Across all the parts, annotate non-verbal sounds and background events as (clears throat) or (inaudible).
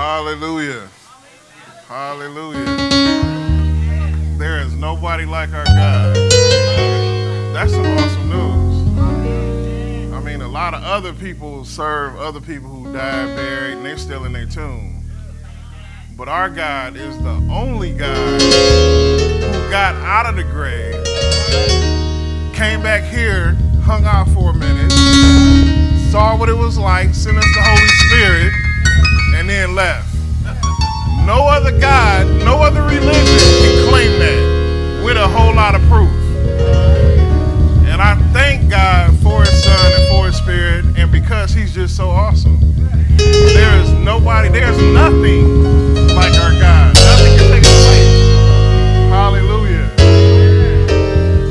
Hallelujah. Hallelujah. There is nobody like our God. That's some awesome news. I mean, a lot of other people serve other people who died, buried, and they're still in their tomb. But our God is the only God who got out of the grave, came back here, hung out for a minute, saw what it was like, sent us the Holy Spirit, then left. No other God, no other religion can claim that with a whole lot of proof. And I thank God for His Son and for His Spirit, and because He's just so awesome. There is nobody, there's nothing like our God. Nothing can take His place. Hallelujah.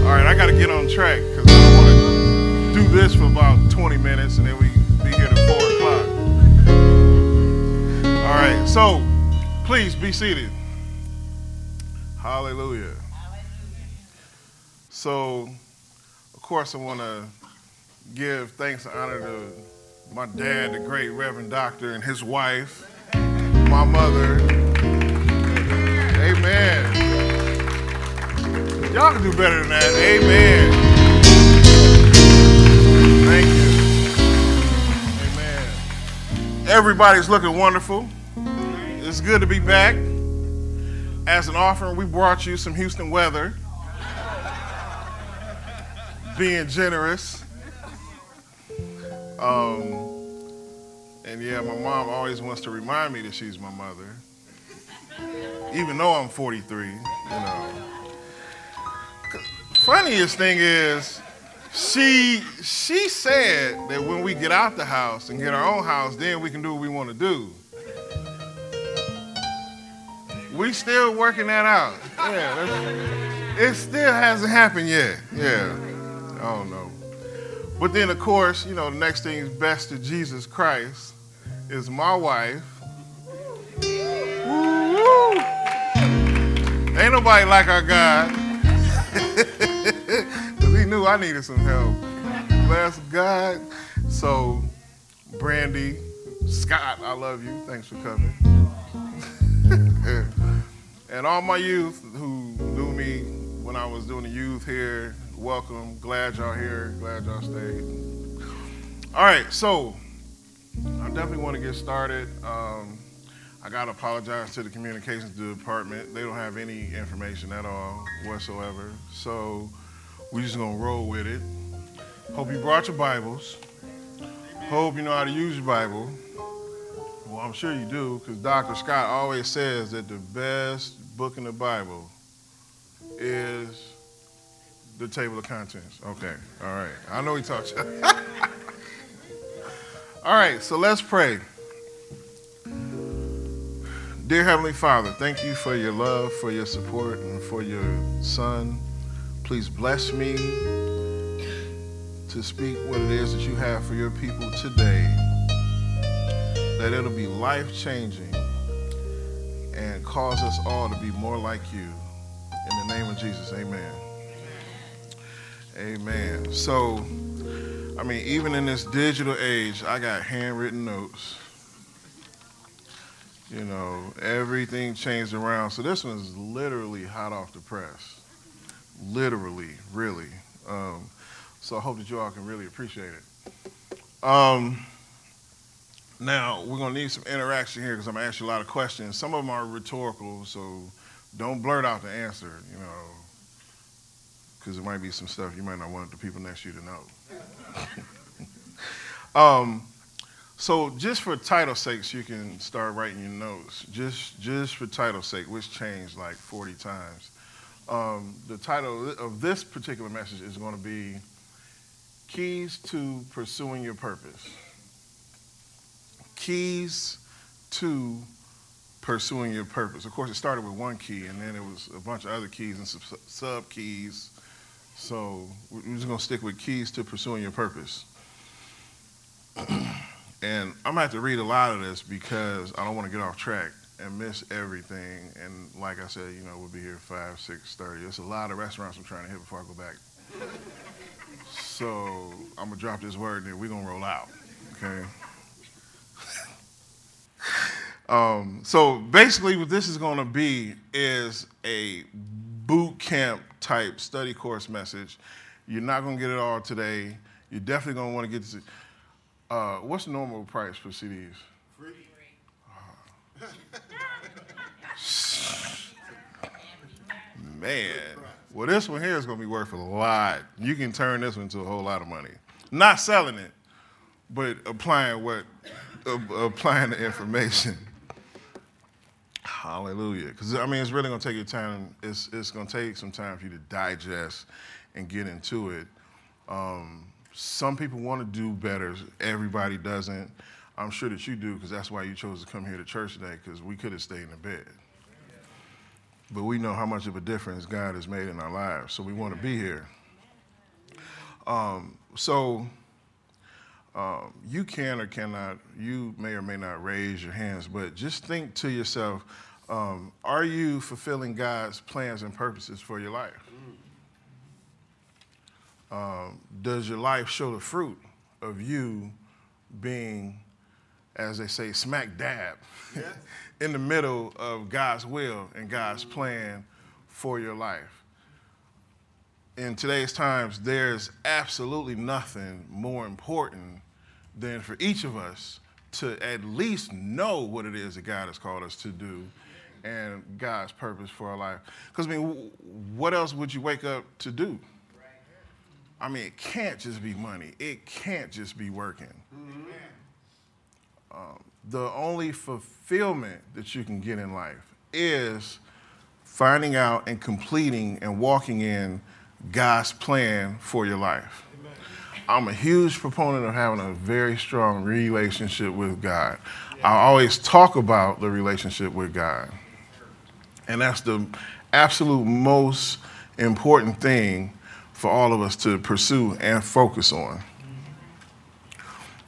All right, I got to get on track because I don't want to do this for about 20 minutes and then we right, so please be seated. Hallelujah. Hallelujah. So, of course, I want to give thanks and honor to my dad, the great Reverend Doctor, and his wife, my mother. Amen. Y'all can do better than that. Amen. Thank you. Amen. Everybody's looking wonderful. It's good to be back. As an offering, we brought you some Houston weather. Being generous. Um, and yeah, my mom always wants to remind me that she's my mother. Even though I'm 43, you know. Funniest thing is, she she said that when we get out the house and get our own house, then we can do what we want to do. We still working that out. Yeah, it still hasn't happened yet. Yeah, I don't know. But then, of course, you know, the next thing is best to Jesus Christ is my wife. Woo-woo. Ain't nobody like our God. (laughs) Because he knew I needed some help. Bless God. So, Brandy, Scott, I love you. Thanks for coming. (laughs) and all my youth who knew me when I was doing the youth here, welcome. Glad y'all here. Glad y'all stayed. All right, so I definitely want to get started. Um, I got to apologize to the communications department. They don't have any information at all whatsoever. So we just going to roll with it. Hope you brought your Bibles. Hope you know how to use your Bible. Well, I'm sure you do, because Dr. Scott always says that the best book in the Bible is the table of contents. Okay, all right. I know he talks. (laughs) all right, so let's pray. Dear Heavenly Father, thank you for your love, for your support, and for your son. Please bless me to speak what it is that you have for your people today. That it'll be life changing and cause us all to be more like you. In the name of Jesus, amen. Amen. So, I mean, even in this digital age, I got handwritten notes. You know, everything changed around. So this one's literally hot off the press. Literally, really. Um, so I hope that you all can really appreciate it. Um, now, we're going to need some interaction here because I'm going to ask you a lot of questions. Some of them are rhetorical, so don't blurt out the answer, you know, because there might be some stuff you might not want the people next to you to know. (laughs) um, so just for title sakes, you can start writing your notes. Just, just for title sake, which changed like 40 times. Um, the title of this particular message is going to be Keys to Pursuing Your Purpose. Keys to Pursuing Your Purpose. Of course, it started with one key, and then it was a bunch of other keys and sub, sub keys. So we're just going to stick with Keys to Pursuing Your Purpose. (clears throat) and I'm going to have to read a lot of this because I don't want to get off track and miss everything. And like I said, you know, we'll be here 5, 6, 30. There's a lot of restaurants I'm trying to hit before I go back. (laughs) So I'm going to drop this word and then we're going to roll out. Okay? Um, so basically, what this is going to be is a boot camp type study course message. You're not going to get it all today. You're definitely going to want to get to. Uh, what's the normal price for CDs? Free. (laughs) Man, well, this one here is going to be worth a lot. You can turn this one into a whole lot of money. Not selling it, but applying what, uh, (laughs) applying the information. Hallelujah. Because, I mean, it's really going to take your time. It's, it's going to take some time for you to digest and get into it. Um, some people want to do better. Everybody doesn't. I'm sure that you do because that's why you chose to come here to church today because we could have stayed in the bed. But we know how much of a difference God has made in our lives, so we want to be here. Um, so um, you can or cannot, you may or may not raise your hands, but just think to yourself um, are you fulfilling God's plans and purposes for your life? Um, does your life show the fruit of you being, as they say, smack dab yes. (laughs) in the middle of God's will and God's plan for your life? In today's times, there's absolutely nothing more important than for each of us to at least know what it is that God has called us to do and God's purpose for our life. Because, I mean, what else would you wake up to do? I mean, it can't just be money. It can't just be working. Mm-hmm. Um, the only fulfillment that you can get in life is finding out and completing and walking in God's plan for your life. I'm a huge proponent of having a very strong relationship with God. I always talk about the relationship with God. And that's the absolute most important thing for all of us to pursue and focus on.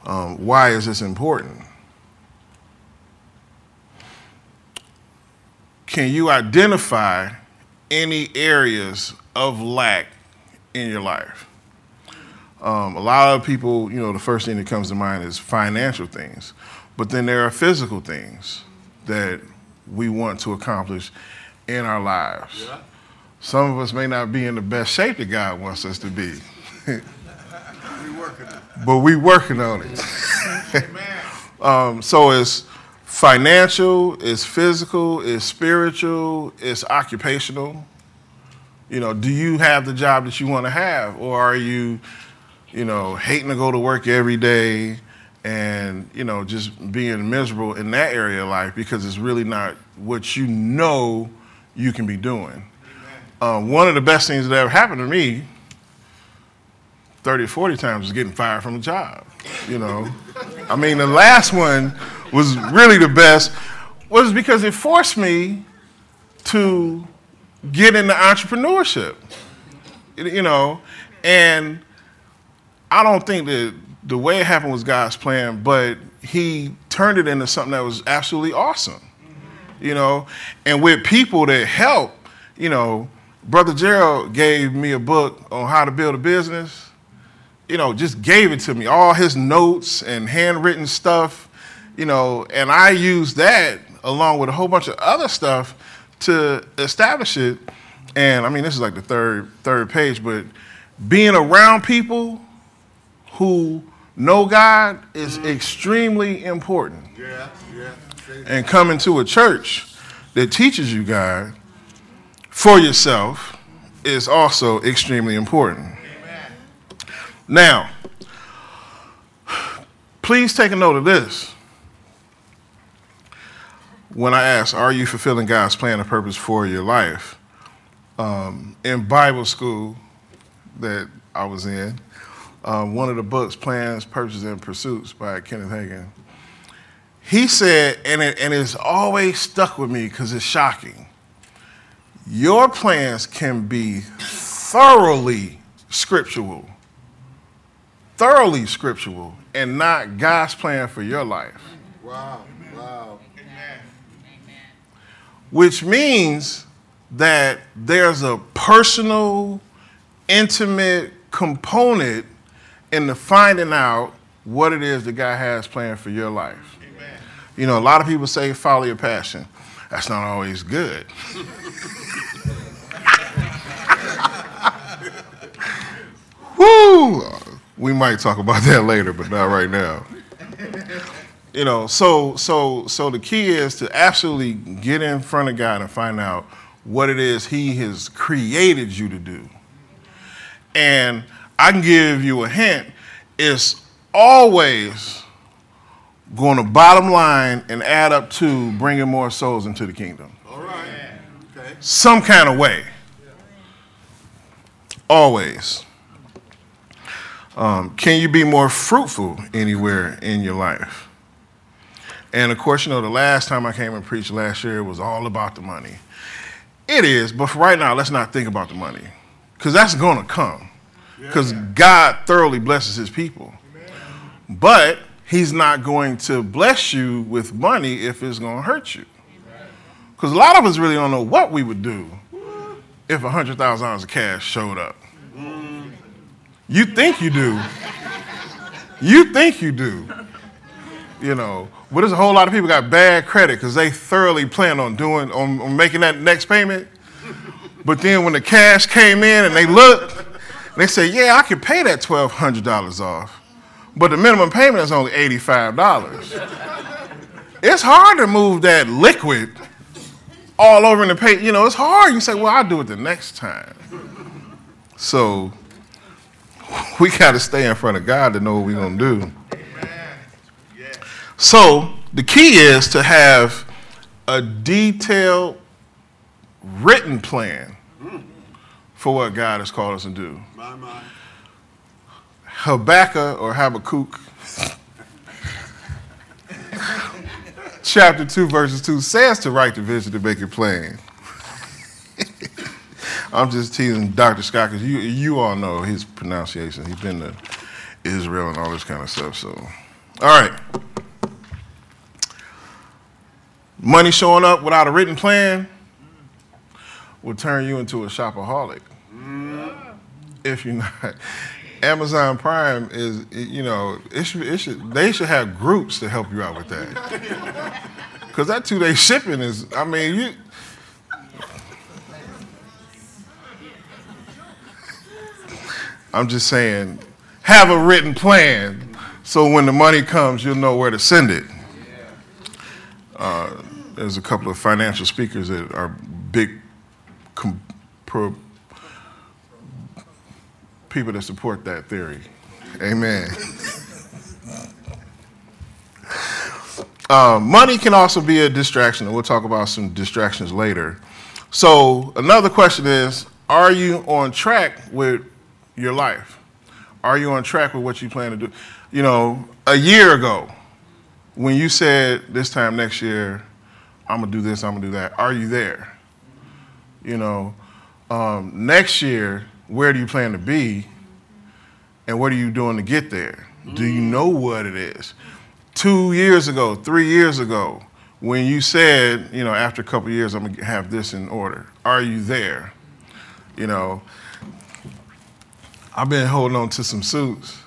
Um, why is this important? Can you identify any areas of lack in your life? Um, a lot of people, you know, the first thing that comes to mind is financial things, but then there are physical things that we want to accomplish in our lives. Yeah. Some of us may not be in the best shape that God wants us to be. but we working on it. (laughs) um, so it's financial, it's physical, it's spiritual, it's occupational. You know, do you have the job that you want to have, or are you, you know, hating to go to work every day and you know just being miserable in that area of life because it's really not what you know you can be doing? Um, one of the best things that ever happened to me 30 or 40 times was getting fired from a job. You know, I mean, the last one was really the best, was because it forced me to get into entrepreneurship. You know, and I don't think that the way it happened was God's plan, but He turned it into something that was absolutely awesome. You know, and with people that help, you know, Brother Gerald gave me a book on how to build a business. You know, just gave it to me, all his notes and handwritten stuff, you know, and I used that along with a whole bunch of other stuff to establish it. And I mean, this is like the third third page, but being around people who know God is extremely important. Yeah, yeah. And coming to a church that teaches you God for yourself is also extremely important. Amen. Now, please take a note of this. When I ask, Are you fulfilling God's plan and purpose for your life? Um, in Bible school that I was in, um, one of the books, Plans, Purposes, and Pursuits by Kenneth Hagin, he said, and, it, and it's always stuck with me because it's shocking your plans can be thoroughly scriptural, thoroughly scriptural, and not God's plan for your life. Wow, wow. Amen. Which means that there's a personal, intimate component in the finding out what it is that God has planned for your life. Amen. You know, a lot of people say follow your passion. That's not always good. (laughs) Woo! We might talk about that later, but not right now. You know, so so so the key is to absolutely get in front of God and find out what it is He has created you to do. And I can give you a hint, it's always going to bottom line and add up to bringing more souls into the kingdom. All right. Okay. Some kind of way. Always. Um, can you be more fruitful anywhere in your life? And of course, you know, the last time I came and preached last year, it was all about the money. It is, but for right now, let's not think about the money because that's going to come because God thoroughly blesses his people. But he's not going to bless you with money if it's going to hurt you. Because a lot of us really don't know what we would do if $100,000 of cash showed up. You think you do. You think you do. You know, but there's a whole lot of people got bad credit because they thoroughly plan on doing on, on making that next payment. But then when the cash came in and they looked, they say, "Yeah, I can pay that twelve hundred dollars off, but the minimum payment is only eighty-five dollars." it's hard to move that liquid all over in the pay. You know, it's hard. You say, "Well, I'll do it the next time." So we got to stay in front of God to know what we're gonna do. So the key is to have a detailed written plan for what God has called us to do. My, my. Habakkuk or Habakkuk, chapter 2, verses 2 says to write the vision to make it plain. (laughs) I'm just teasing Dr. Scott because you, you all know his pronunciation. He's been to Israel and all this kind of stuff. So, all right. Money showing up without a written plan will turn you into a shopaholic. Mm. If you're not. Amazon Prime is, you know, it should, it should, they should have groups to help you out with that. Because that two day shipping is, I mean, you. I'm just saying, have a written plan so when the money comes, you'll know where to send it. Uh, there's a couple of financial speakers that are big com- pro- people that support that theory. Amen. uh, money can also be a distraction, and we'll talk about some distractions later. So, another question is Are you on track with your life? Are you on track with what you plan to do? You know, a year ago, when you said this time next year, I'm gonna do this, I'm gonna do that, are you there? You know, um, next year, where do you plan to be? And what are you doing to get there? Do you know mm. what it is? Two years ago, three years ago, when you said, you know, after a couple years, I'm gonna have this in order, are you there? You know, I've been holding on to some suits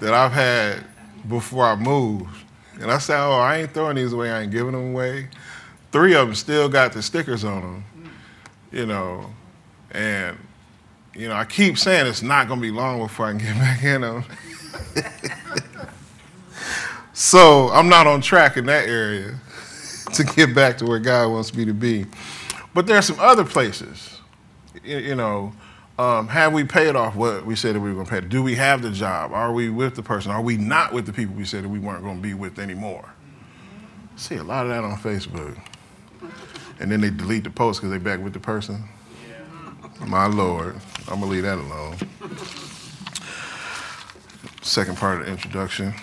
that I've had before I moved. And I said, oh, I ain't throwing these away, I ain't giving them away. Three of them still got the stickers on them, you know. And, you know, I keep saying it's not going to be long before I can get (laughs) back in them. so I'm not on track in that area (laughs) to get back to where God wants me to be. But there are some other places, you, know. Um, have we paid off what we said that we were going to pay? Do we have the job? Are we with the person? Are we not with the people we said that we weren't going to be with anymore? See a lot of that on Facebook. And then they delete the post because they're back with the person. My Lord, I'm going to leave that alone. Second part of the introduction.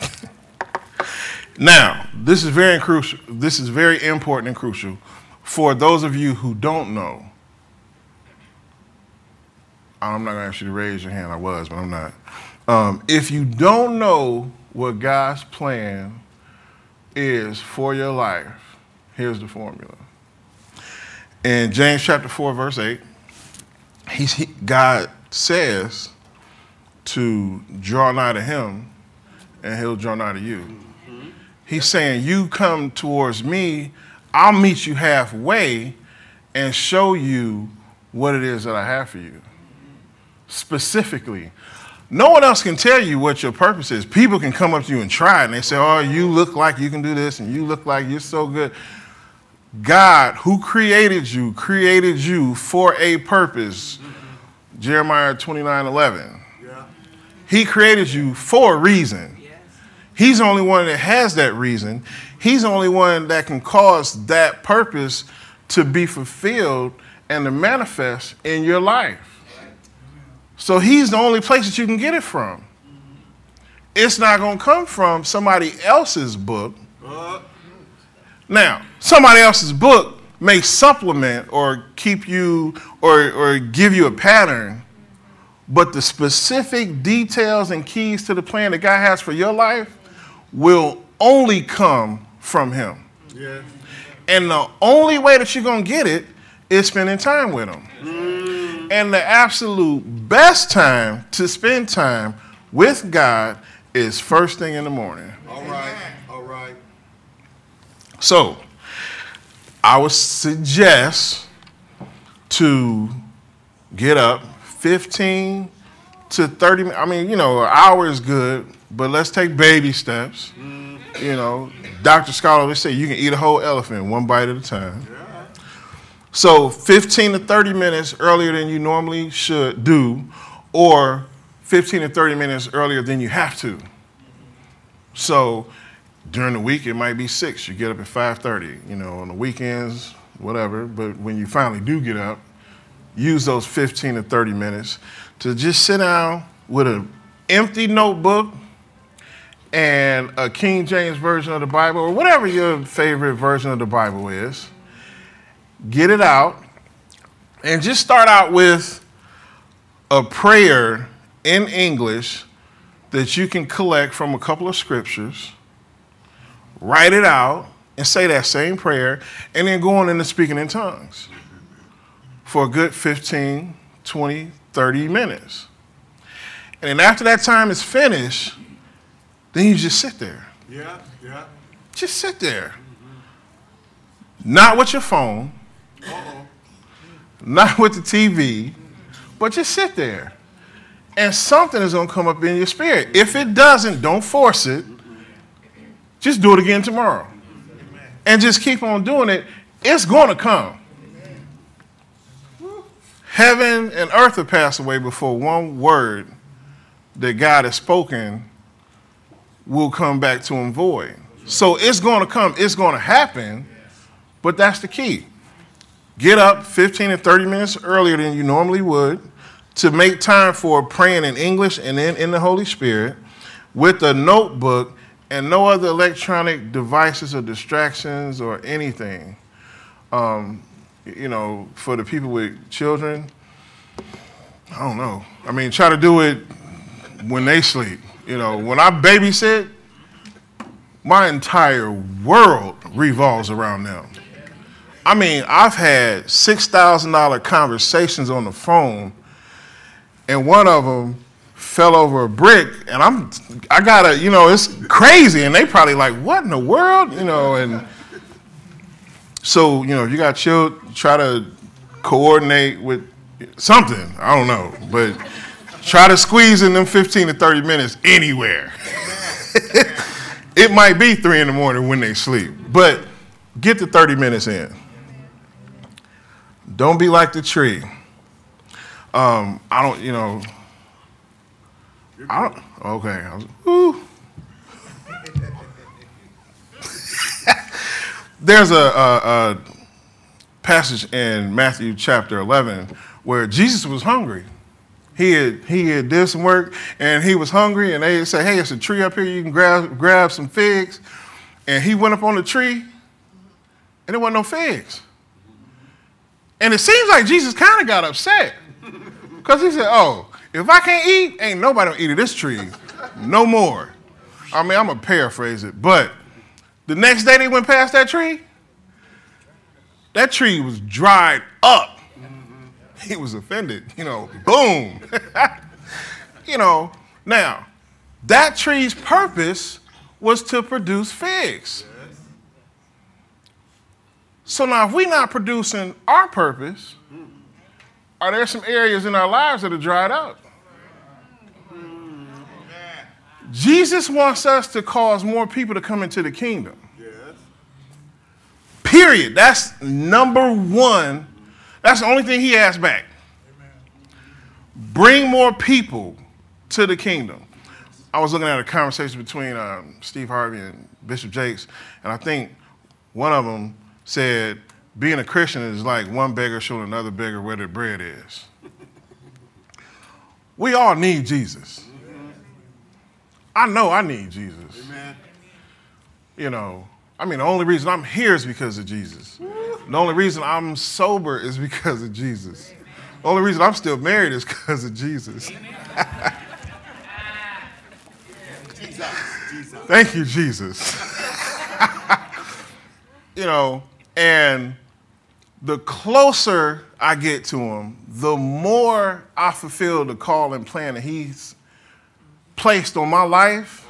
(laughs) now, this is very crucial. This is very important and crucial for those of you who don't know I'm not going to ask you to raise your hand. I was, but I'm not. Um, if you don't know what God's plan is for your life, here's the formula. In James chapter 4, verse 8, he's, he, God says to draw nigh to him, and he'll draw nigh to you. He's saying, You come towards me, I'll meet you halfway and show you what it is that I have for you. Specifically. No one else can tell you what your purpose is. People can come up to you and try it, and they say, Oh, you look like you can do this, and you look like you're so good. God, who created you, created you for a purpose. Jeremiah 29 11. Yeah. He created you for a reason. Yes. He's the only one that has that reason. He's the only one that can cause that purpose to be fulfilled and to manifest in your life. So he's the only place that you can get it from. It's not going to come from somebody else's book. Now, somebody else's book may supplement or keep you or, or give you a pattern, but the specific details and keys to the plan that God has for your life will only come from Him. Yeah. And the only way that you're going to get it is spending time with Him. Mm. And the absolute best time to spend time with God is first thing in the morning. All right, all right. So, I would suggest to get up 15 to 30 I mean, you know, an hour is good, but let's take baby steps. Mm. You know, Dr. Scholar, they say you can eat a whole elephant one bite at a time. Yeah. So 15 to 30 minutes earlier than you normally should do, or 15 to 30 minutes earlier than you have to. So during the week, it might be six. You get up at 5:30. You know, on the weekends, whatever. But when you finally do get up, use those 15 to 30 minutes to just sit down with an empty notebook and a King James version of the Bible, or whatever your favorite version of the Bible is. Get it out, and just start out with a prayer in English that you can collect from a couple of scriptures write it out, and say that same prayer, and then go on into speaking in tongues for a good 15, 20, 30 minutes. And then after that time is finished, then you just sit there. Yeah, yeah. Just sit there. Mm-hmm. Not with your phone, Uh-oh. not with the TV, but just sit there. And something is going to come up in your spirit. If it doesn't, don't force it. Just do it again tomorrow. And just keep on doing it. It's going to come. Heaven and earth will pass away before one word that God has spoken will come back to him void. So it's going to come, it's going to happen, but that's the key. Get up 15 to 30 minutes earlier than you normally would to make time for praying in English and then in the Holy Spirit with a notebook and no other electronic devices or distractions or anything. Um, you know, for the people with children, I don't know. I mean, try to do it when they sleep. You know, when I babysit, my entire world revolves around them. I mean, I've had $6,000 conversations on the phone, and one of them fell over a brick, and I'm, I gotta, you know, it's crazy, and they probably like, what in the world, you know, and so, you know, you got children, try to coordinate with something, I don't know, but try to squeeze in them 15 to 30 minutes anywhere. (laughs) it might be three in the morning when they sleep, but get the 30 minutes in. Don't be like the tree. Um, I don't, you know, I don't, okay. Was, (laughs) There's a, a, a passage in Matthew chapter 11 where Jesus was hungry. He had, he had did some work and he was hungry, and they said, Hey, it's a tree up here, you can grab, grab some figs. And he went up on the tree, and there wasn't no figs. And it seems like Jesus kind of got upset because he said, Oh, if I can't eat, ain't nobody gonna eat of this tree no more. I mean, I'm gonna paraphrase it, but the next day they went past that tree, that tree was dried up. He was offended, you know, boom. (laughs) you know, now, that tree's purpose was to produce figs. So now, if we're not producing our purpose, are there some areas in our lives that are dried up? Jesus wants us to cause more people to come into the kingdom. Yes. Period. That's number one. That's the only thing he asked back. Bring more people to the kingdom. I was looking at a conversation between um, Steve Harvey and Bishop Jakes, and I think one of them said, being a Christian is like one beggar showing another beggar where their bread is. (laughs) We all need Jesus. I know I need Jesus. Amen. You know, I mean, the only reason I'm here is because of Jesus. The only reason I'm sober is because of Jesus. The only reason I'm still married is because of Jesus. Jesus. (laughs) Jesus. Thank you, Jesus. (laughs) you know, and the closer I get to him, the more I fulfill the call and plan that he's placed on my life,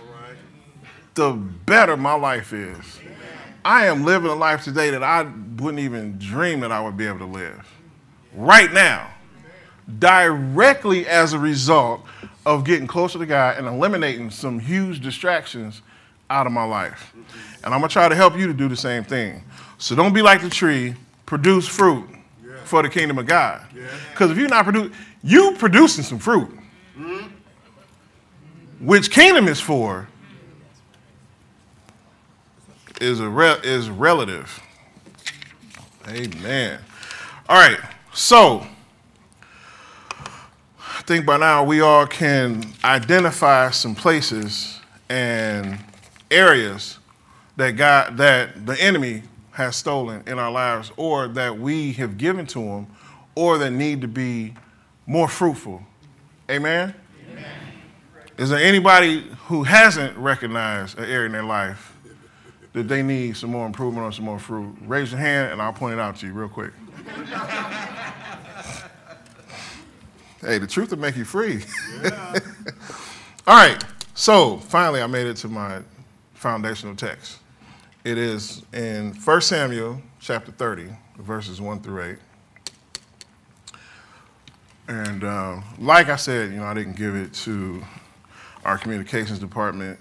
the better my life is. I am living a life today that I wouldn't even dream that I would be able to live. Right now. Directly as a result of getting closer to God and eliminating some huge distractions out of my life. And I'm going to try to help you to do the same thing. So don't be like the tree, produce fruit for the kingdom of God. Because if you're not producing, you producing some fruit. Mm-hmm. Which kingdom is for is a re- is relative. Amen. All right. So I think by now we all can identify some places and areas that God that the enemy has stolen in our lives or that we have given to him or that need to be more fruitful. Amen. Is there anybody who hasn't recognized an area in their life that they need some more improvement or some more fruit? Raise your hand and I'll point it out to you real quick. (laughs) hey, the truth will make you free. (laughs) All right, so finally I made it to my foundational text. It is in 1 Samuel chapter 30, verses 1 through 8. And uh, like I said, you know, I didn't give it to our communications department.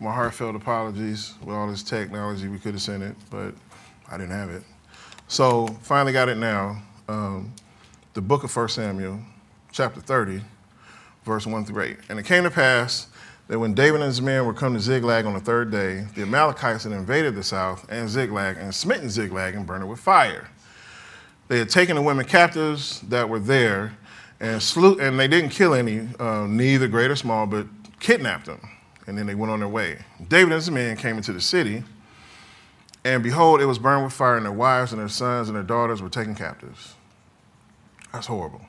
My heartfelt apologies with all this technology. We could have sent it, but I didn't have it. So finally got it now. Um, the book of 1 Samuel, chapter 30, verse 1 through 8. And it came to pass that when David and his men were come to Ziklag on the third day, the Amalekites had invaded the south and Ziklag and smitten Ziklag and burned it with fire. They had taken the women captives that were there and slew, and they didn't kill any, uh, neither great or small, but kidnapped them. And then they went on their way. David and his men came into the city, and behold, it was burned with fire, and their wives and their sons and their daughters were taken captives. That's horrible.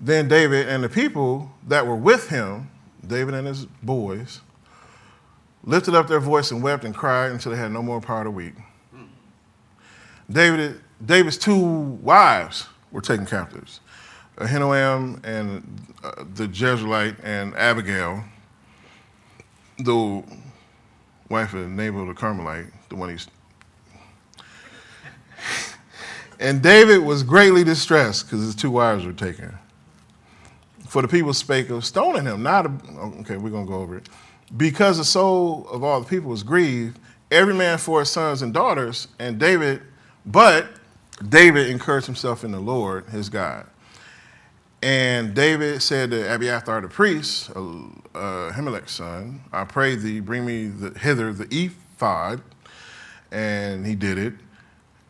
Then David and the people that were with him, David and his boys, lifted up their voice and wept and cried until they had no more power to weep. David, David's two wives were taken captives Ahinoam and uh, the Jezreelite and Abigail, the wife of the Nabal the Carmelite, the one he's. and David was greatly distressed because his two wives were taken. For the people spake of stoning him. Not a, oh, okay, we're gonna go over it. Because the soul of all the people was grieved, every man for his sons and daughters, and David, but David encouraged himself in the Lord his God. And David said to Abiathar the priest, uh, uh, Ahimelech's son, I pray thee, bring me the, hither the ephod. And he did it.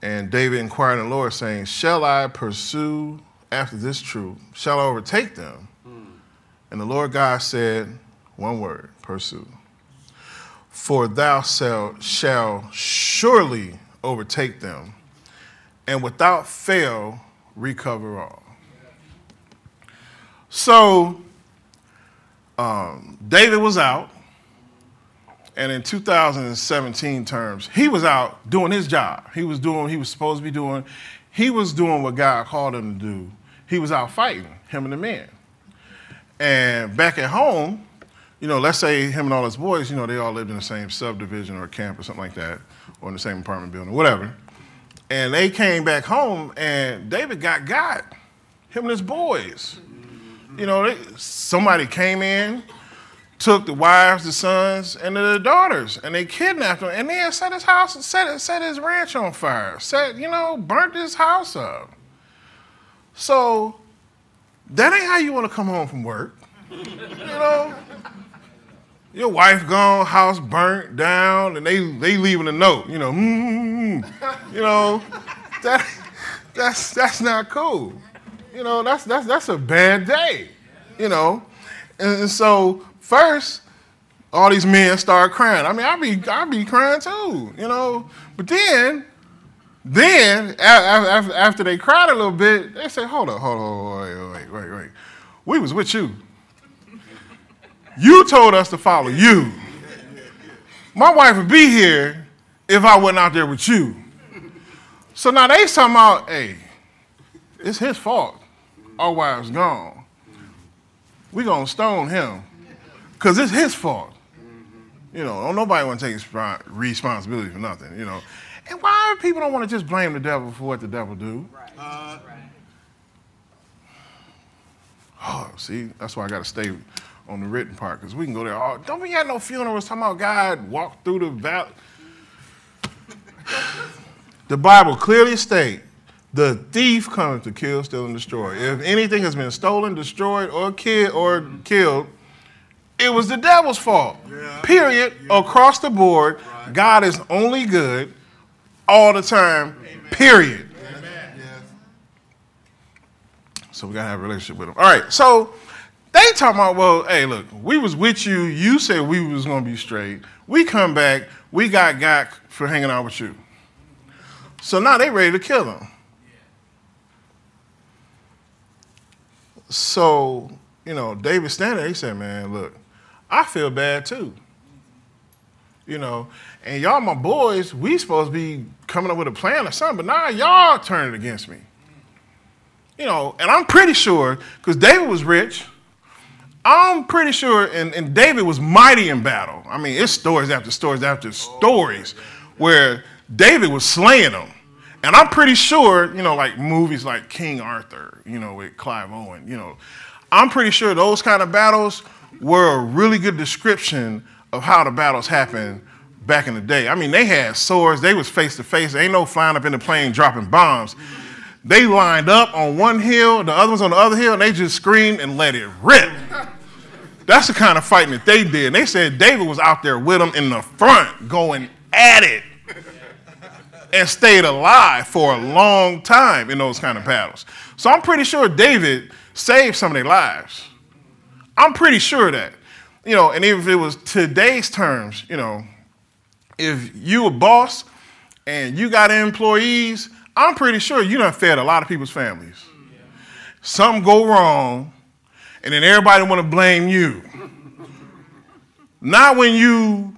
And David inquired of the Lord, saying, Shall I pursue after this troop? Shall I overtake them? And the Lord God said, one word, pursue. For thou shalt surely overtake them, and without fail recover all. So um, David was out, and in 2017 terms, he was out doing his job. He was doing what he was supposed to be doing. He was doing what God called him to do. He was out fighting, him and the men. And back at home, you know, let's say him and all his boys, you know, they all lived in the same subdivision or camp or something like that, or in the same apartment building, whatever. And they came back home, and David got got, him and his boys. You know, they, somebody came in, took the wives, the sons, and the daughters, and they kidnapped them, and then set his house, set, set his ranch on fire, set, you know, burnt his house up. So that ain't how you want to come home from work. You know, your wife gone, house burnt down, and they they leaving a note. You know, mm, you know, that that's that's not cool. You know, that's that's that's a bad day. You know, and, and so first, all these men start crying. I mean, I be I be crying too. You know, but then. Then, after, after they cried a little bit, they say, hold on, hold on, wait, wait, wait, wait. We was with you. You told us to follow you. My wife would be here if I wasn't out there with you. So now they about, hey, it's his fault. Our wife's gone. we're gonna stone him. Cause it's his fault. You know, don't nobody want to take responsibility for nothing, you know. And why people don't want to just blame the devil for what the devil do? Right. Uh, oh, see, that's why I got to stay on the written part because we can go there. Oh, don't we have no funerals talking about God walked through the valley? (laughs) the Bible clearly states the thief comes to kill, steal, and destroy. If anything has been stolen, destroyed, or killed, or killed, it was the devil's fault. Yeah. Period. Yeah. Across the board, right. God is only good all the time. Amen. Period. Amen. So we gotta have a relationship with him. All right. So they talking about, well, hey, look, we was with you. You said we was gonna be straight. We come back. We got got for hanging out with you. So now they ready to kill him. So, you know, David standing he said, man, look, I feel bad too. You know, and y'all my boys, we supposed to be coming up with a plan or something, but now y'all turning against me. You know, and I'm pretty sure, because David was rich, I'm pretty sure, and, and David was mighty in battle. I mean, it's stories after stories after stories where David was slaying them. And I'm pretty sure, you know, like movies like King Arthur, you know, with Clive Owen, you know, I'm pretty sure those kind of battles were a really good description of how the battles happened back in the day. I mean, they had swords, they was face to face. Ain't no flying up in the plane dropping bombs. They lined up on one hill, the other ones on the other hill, and they just screamed and let it rip. That's the kind of fighting that they did. And they said David was out there with them in the front, going at it, and stayed alive for a long time in those kind of battles. So I'm pretty sure David saved some of their lives. I'm pretty sure that. You know, and even if it was today's terms, you know, if you a boss and you got employees, I'm pretty sure you done fed a lot of people's families. Yeah. Something go wrong, and then everybody want to blame you. Not when you,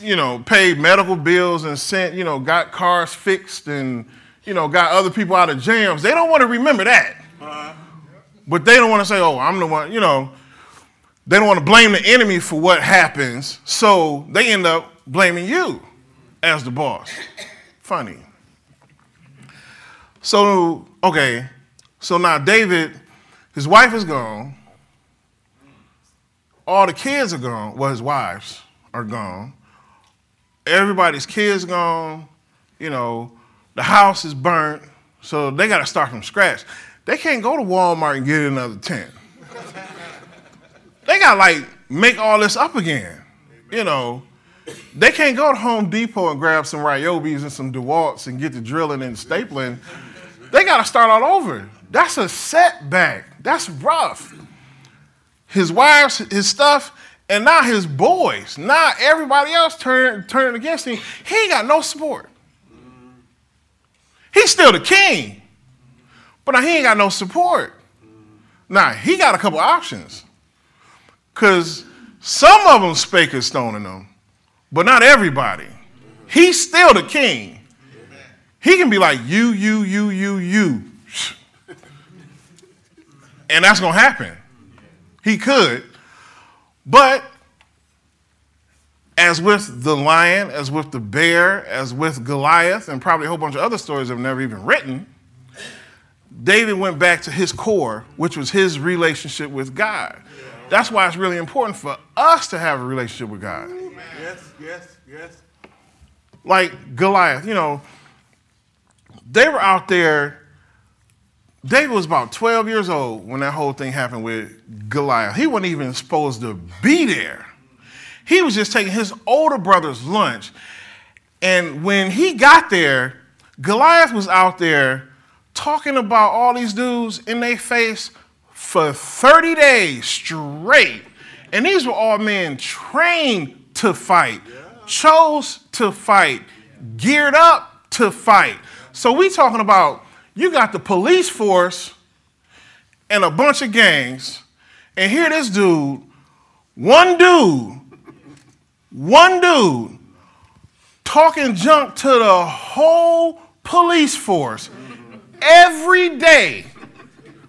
you know, paid medical bills and sent, you know, got cars fixed and, you know, got other people out of jams. They don't want to remember that. Uh-huh. But they don't want to say, oh, I'm the one, you know. They don't want to blame the enemy for what happens, so they end up blaming you as the boss. Funny. So, okay, so now David, his wife is gone. All the kids are gone. Well, his wives are gone. Everybody's kids gone. You know, the house is burnt. So they got to start from scratch. They can't go to Walmart and get another tent. they got to like make all this up again. You know, they can't go to Home Depot and grab some Ryobis and some DeWalt's and get the drilling and stapling. They got to start all over. That's a setback. That's rough. His wives, his stuff, and now his boys. Now everybody else turning turning against him. He ain't got no support. He's still the king, but now he ain't got no support. Now he got a couple options, cause some of them spake of stoning him, but not everybody. He's still the king. He can be like, you, you, you, you, you. (laughs) And that's to happen. He could. But as with the lion, as with the bear, as with Goliath, and probably a whole bunch of other stories I've never even written, David went back to his core, which was his relationship with God. That's why it's really important for us to have a relationship with God. Yes, yes, yes. Like Goliath, you know, they were out there. David was about 12 years old when that whole thing happened with Goliath. He wasn't even supposed to be there. He was just taking his older brother's lunch. And when he got there, Goliath was out there talking about all these dudes in their face for 30 days straight. And these were all men trained to fight, chose to fight, geared up to fight. So we talking about you got the police force and a bunch of gangs, and here this dude, one dude, one dude, talking junk to the whole police force every day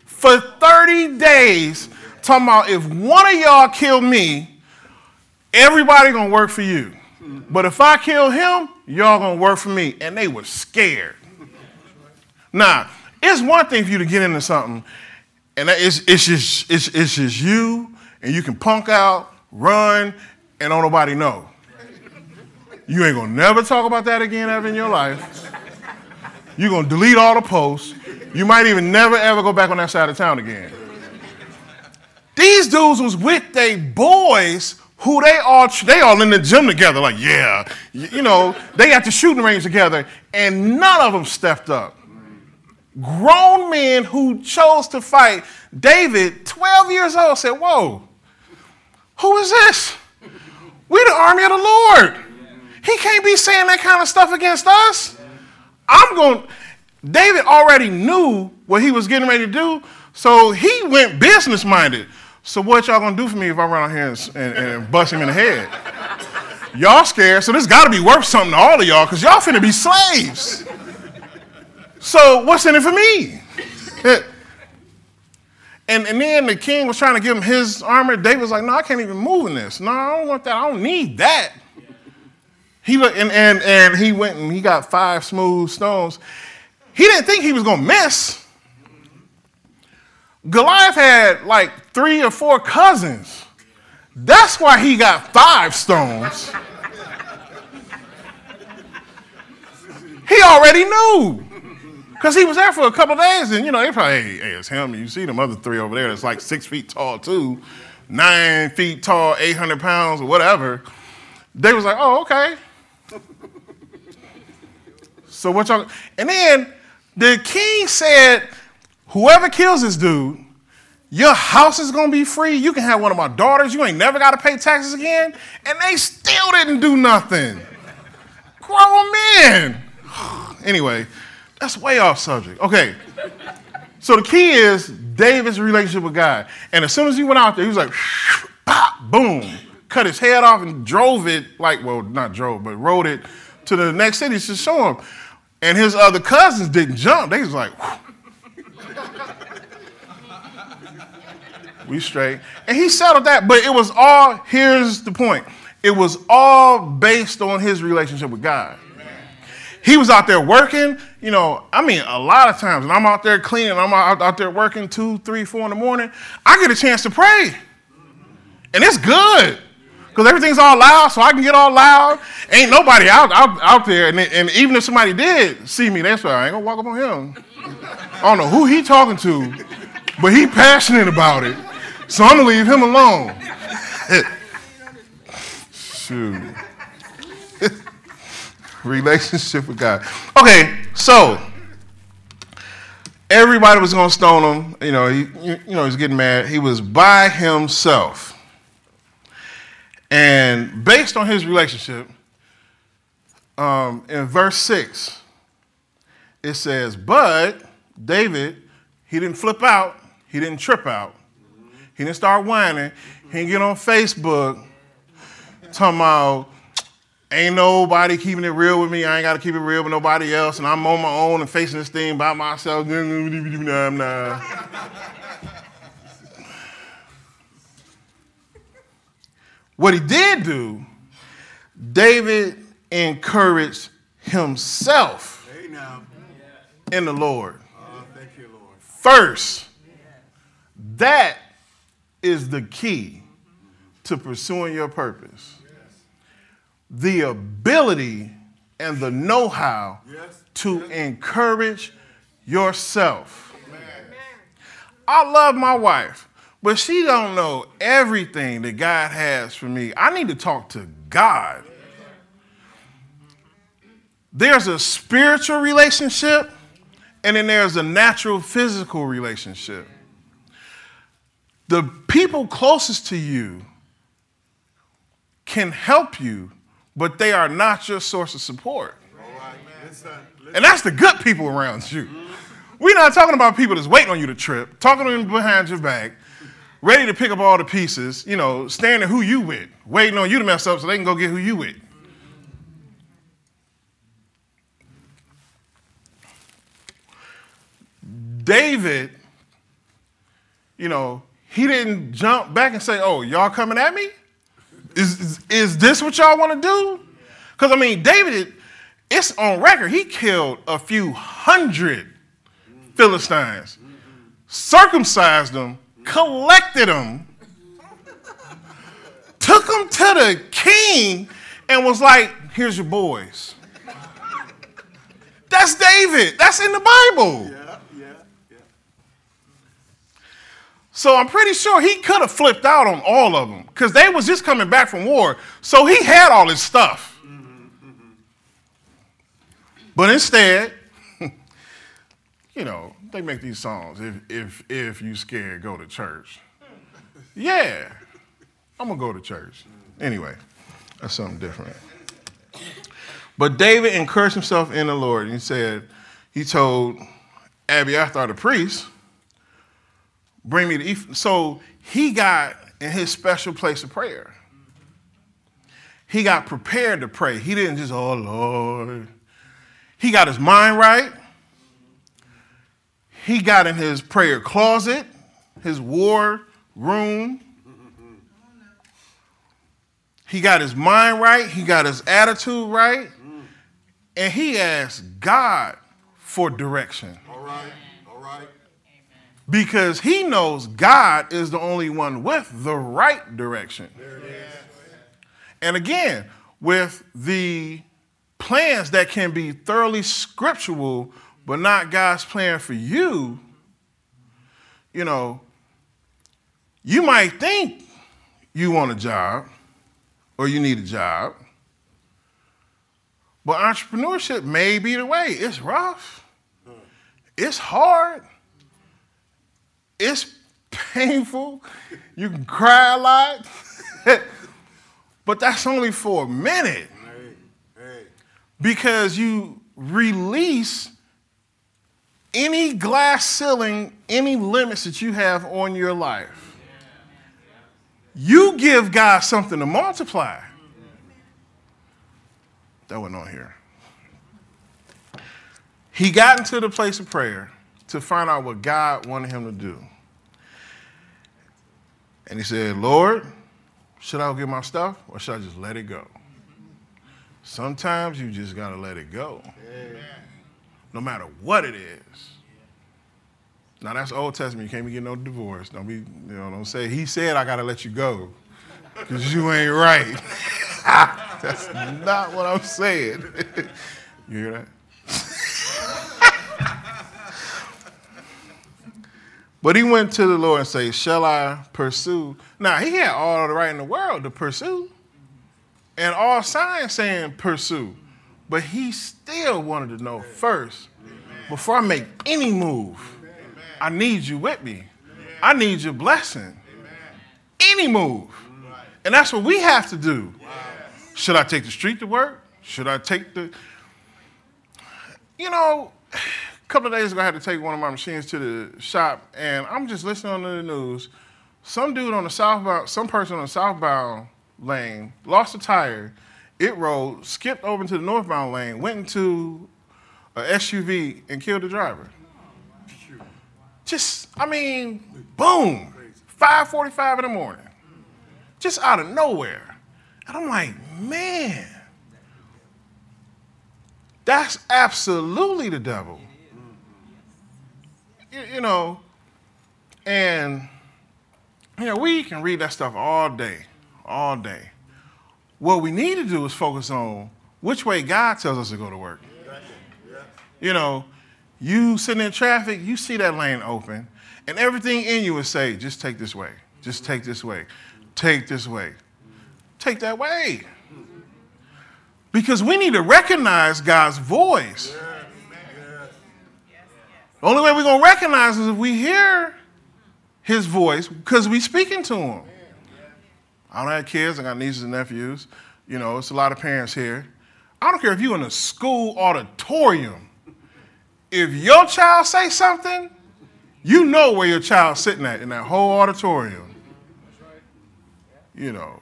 for 30 days, talking about if one of y'all kill me, everybody gonna work for you. But if I kill him, y'all gonna work for me. And they were scared. Now, it's one thing for you to get into something, and it's, it's, just, it's, it's just you, and you can punk out, run, and don't nobody know. You ain't gonna never talk about that again ever in your life. You're gonna delete all the posts. You might even never ever go back on that side of town again. These dudes was with their boys who they all they all in the gym together, like, yeah, you know, they at the shooting range together, and none of them stepped up. Grown men who chose to fight. David, 12 years old, said, Whoa, who is this? We the army of the Lord. He can't be saying that kind of stuff against us. I'm going, David already knew what he was getting ready to do, so he went business minded. So what y'all gonna do for me if I run out here and, and, and bust him in the head? Y'all scared, so this gotta be worth something to all of y'all, because y'all finna be slaves. So what's in it for me? (laughs) And, and then the king was trying to give him his armor. David was like, no, I can't even move in this. No, I don't want that. I don't need that. He and, and, and he went and he got five smooth stones. He didn't think he was gonna miss. Goliath had like three or four cousins. That's why he got five stones. (laughs) he already knew. Because he was there for a couple days, and you know, they probably, hey, hey, it's him. You see them other three over there that's like six feet tall, too, nine feet tall, 800 pounds, or whatever. They was like, oh, okay. (laughs) so what y'all, and then the king said, whoever kills this dude, your house is gonna be free. You can have one of my daughters. You ain't never gotta pay taxes again. And they still didn't do nothing. Grown men. (sighs) anyway, that's way off subject. Okay. So the key is David's relationship with God. And as soon as he went out there, he was like, (laughs) pop, boom, cut his head off and drove it, like, well, not drove, but rode it to the next city to show him. And his other cousins didn't jump. They was like, (laughs) we straight. And he settled that, but it was all, here's the point. It was all based on his relationship with God. He was out there working, you know, I mean, a lot of times, and I'm out there cleaning, I'm out, out there working two, three, four in the morning, I get a chance to pray. And it's good. Because everything's all loud, so I can get all loud. Ain't nobody out, out, out there. And, and even if somebody did see me, that's why I ain't gonna walk up on him. I don't know who he talking to, but he passionate about it. So I'm gonna leave him alone. (laughs) Shoot. Relationship with God. Okay, so everybody was gonna stone him. You know, he, you know, he's getting mad. He was by himself. And based on his relationship, um, in verse 6, it says, But David, he didn't flip out, he didn't trip out, he didn't start whining, he didn't get on Facebook talking about, Ain't nobody keeping it real with me. I ain't got to keep it real with nobody else. And I'm on my own and facing this thing by myself. What he did do, David encouraged himself in the Lord. first. That is the key to pursuing your purpose. The ability and the know how Yes. to encourage yourself. I love my wife, but she don't know everything that God has for me. I need to talk to God. There's a spiritual relationship and then there's a natural physical relationship. The people closest to you can help you, but they are not your source of support. All right. Listen. listen. And that's the good people around you. We're not talking about people that's waiting on you to trip, talking to them behind your back, ready to pick up all the pieces, you know, standing who you with, waiting on you to mess up so they can go get who you with. David, you know, he didn't jump back and say, Oh, y'all coming at me? Is, is, is this what y'all want to do? Because, I mean, David, it's on record, he killed a few hundred Philistines, circumcised them, collected them, took them to the king, and was like, Here's your boys. That's David. That's in the Bible. Yeah, yeah, yeah. So I'm pretty sure he could have flipped out on all of them because they was just coming back from war. So he had all his stuff. But instead, (laughs) you know, they make these songs. If if if you scared, go to church. Yeah, I'm gonna go to church. Anyway, that's something different. But David encouraged himself in the Lord. And he said, he told Abiathar the priest, bring me the ephod. So he got in his special place of prayer. He got prepared to pray. He didn't just, oh Lord. He got his mind right. He got in his prayer closet, his war room. He got his mind right. He got his attitude right. And he asked God for direction. All right. Because he knows God is the only one with the right direction. And again, with the plans that can be thoroughly scriptural, but not God's plan for you, you know, you might think you want a job or you need a job, but entrepreneurship may be the way. It's rough, it's hard, it's painful. You can cry a lot, (laughs) but that's only for a minute Hey, hey. because you release any glass ceiling, any limits that you have on your life. You give God something to multiply. That wasn't on here. He got into the place of prayer to find out what God wanted him to do. And he said, Lord, should I go get my stuff or should I just let it go? Sometimes you just got to let it go, no matter what it is. Now, that's Old Testament. You can't be getting no divorce. Don't be, you know, don't say, He said I got to let you go because you ain't right. (laughs) that's not what I'm saying. (laughs) you hear that? But he went to the Lord and said, Shall I pursue? Now, he had all the right in the world to pursue and all signs saying pursue. But he still wanted to know first, before I make any move, I need you with me. I need your blessing. Any move. And that's what we have to do. Should I take the street to work? Should I take the. You know, couple of days ago, I had to take one of my machines to the shop, and I'm just listening on the news. Some dude on the southbound, some person on the southbound lane lost a tire. It rolled, skipped over into the northbound lane, went into a SUV, and killed the driver. Just, I mean, boom, 5:45 in the morning, just out of nowhere. And I'm like, man, That's absolutely the devil. You, you know, and you know, we can read that stuff all day, all day. What we need to do is focus on which way God tells us to go to work. You know, you sitting in traffic, you see that lane open, and everything in you would say, just take this way, just take this way, take this way, take that way. Because we need to recognize God's voice. The only way we're going to recognize is if we hear his voice because we're speaking to him. I don't have kids, I got nieces and nephews. You know, it's a lot of parents here. I don't care if you're in a school auditorium. If your child say something, you know where your child's sitting at in that whole auditorium. You know.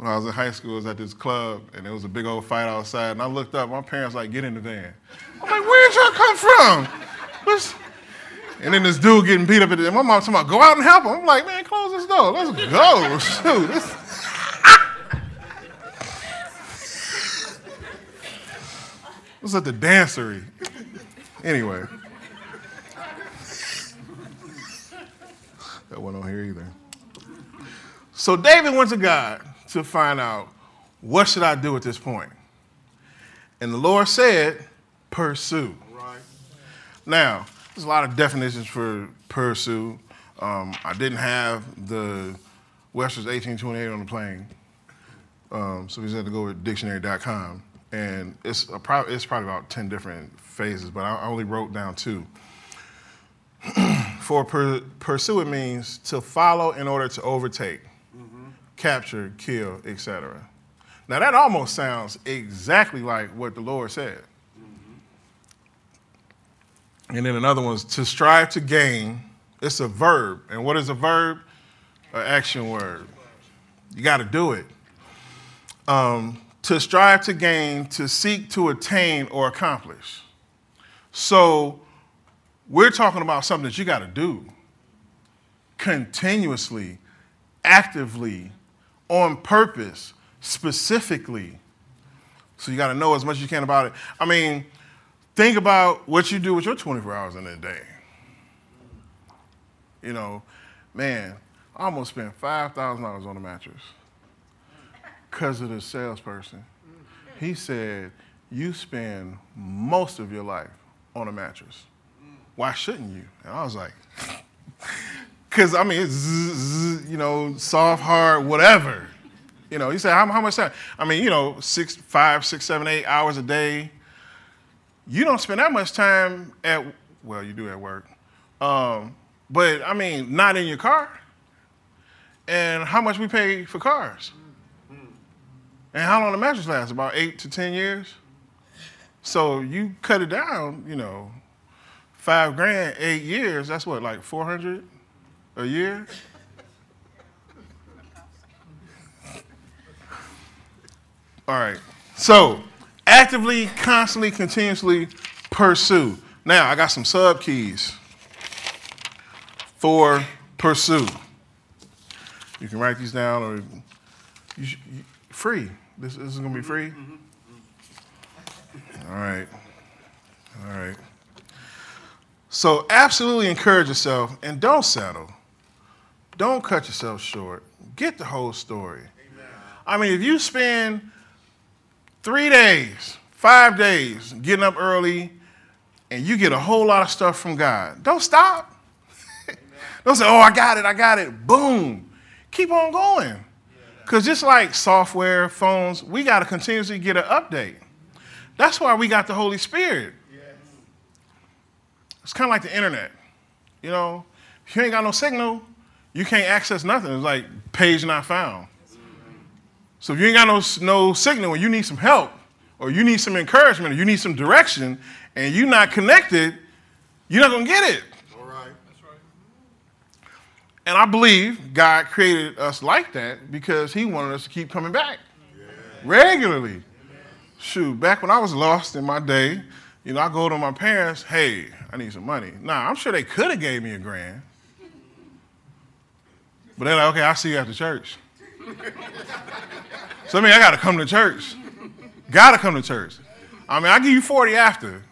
When I was in high school, I was at this club, and there was a big old fight outside, and I looked up, my parents like, get in the van. I'm like, where'd y'all come from? What's... And then this dude getting beat up at the, my mom talking about, go out and help him. I'm like, man, close this door. Let's go. Shoot. This... (laughs) was at the dancery. Anyway. That wasn't on here either. So David went to God to find out what should I do at this point. And the Lord said, pursue. Right. Now, there's a lot of definitions for pursue. Um, I didn't have the Webster's 1828 on the plane, um, so we just had to go with dictionary.com. And it's, a it's probably about 10 different phases, but I, I only wrote down two. (clears throat) for per- pursue, it means to follow in order to overtake, capture, kill, etc. Now, that almost sounds exactly like what the Lord said. And then another one's to strive to gain. It's a verb. And what is a verb? An action word. You got to do it. Um, to strive to gain, to seek to attain or accomplish. So we're talking about something that you got to do continuously, actively, on purpose, specifically. So you got to know as much as you can about it. I mean, think about what you do with your 24 hours in a day. You know, man, I almost spent $5,000 on a mattress because of the salesperson. He said, You spend most of your life on a mattress. Why shouldn't you? And I was like, (laughs) Because, I mean, it's, zzz, zzz, you know, soft, hard, whatever. You know, you said, how, how much time? I mean, you know, six, five, six, seven, eight hours a day. You don't spend that much time at, well, you do at work. Um, but, I mean, not in your car. And how much we pay for cars? And how long the mattress lasts? About eight to 10 years? So you cut it down, you know, five grand, eight years, that's what, like 400 a year? All right. So actively, constantly, continuously pursue. Now, I got some sub keys for pursue. You can write these down or you, sh- you, free. This, this is going to be free? Mm-hmm. All right. All right. So, absolutely encourage yourself and don't settle. Don't cut yourself short. Get the whole story. I mean, if you spend three days, five days getting up early, and you get a whole lot of stuff from God, don't stop. (laughs) don't say, oh, I got it, I got it. Boom. Keep on going. Because just like software, phones, we got to continuously get an update. That's why we got the Holy Spirit. It's kind of like the internet. You know, if you ain't got no signal, you can't access nothing. It's like page not found. So if you ain't got no, no signal and you need some help, or you need some encouragement, or you need some direction, and you're not connected, you're not going to get it. All right. And I believe God created us like that because He wanted us to keep coming back regularly. Shoot, back when I was lost in my day, you know, I go to my parents, hey, I need some money. Nah, I'm sure they could have gave me a grand. But they're like, okay, I'll see you after church. so I mean, I got to come to church. Gotta come to church. I mean, I give you 40 after.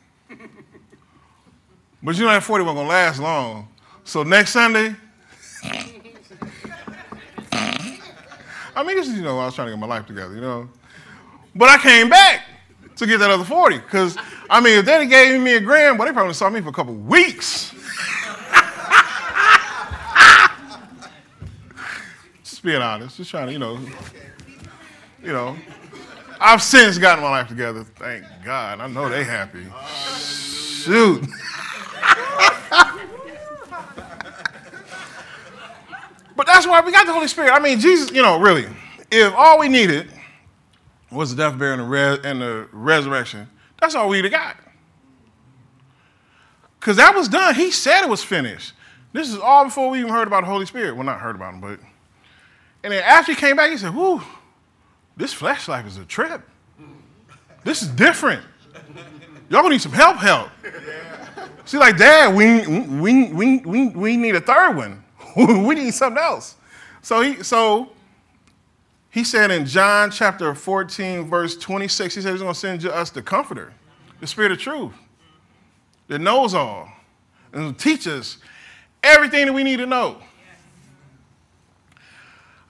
But you know that 40 wasn't gonna last long. So next Sunday, I mean, this is, you know, I was trying to get my life together, you know. But I came back to get that other 40. Because, I mean, if they gave me a grand, well, they probably saw me for a couple weeks. Being honest, just trying to, you know, you know. I've since gotten my life together, thank God. I know they happy. Shoot. (laughs) but that's why we got the Holy Spirit. I mean, Jesus, you know, really, if all we needed was the death, burial, and the, res- and the resurrection, that's all we would have got. Because that was done. He said it was finished. This is all before we even heard about the Holy Spirit. Well, not heard about him, but. And then after he came back, he said, Whoo, this flesh life is a trip. This is different. Y'all gonna need some help, help. See, like, Dad, we, we, we, we, we need a third one. (laughs) we need something else. So he, so he said in John chapter 14, verse 26, he said he's gonna send us the comforter, the spirit of truth, that knows all, and will teach us everything that we need to know.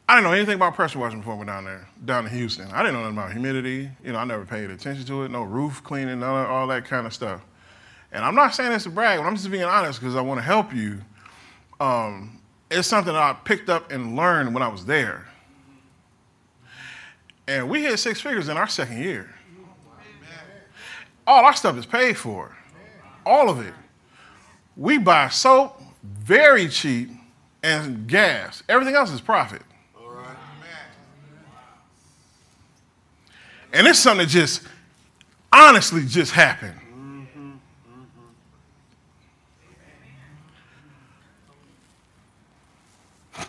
I didn't know anything about pressure washing before we went down there, down in Houston. I didn't know nothing about humidity. You know, I never paid attention to it. No roof cleaning, none all that kind of stuff. And I'm not saying this to brag, but I'm just being honest because I want to help you. Um, it's something that I picked up and learned when I was there. And we hit six figures in our second year. All our stuff is paid for, all of it. We buy soap very cheap and gas. Everything else is profit. All right. And it's something that just honestly just happened. (laughs)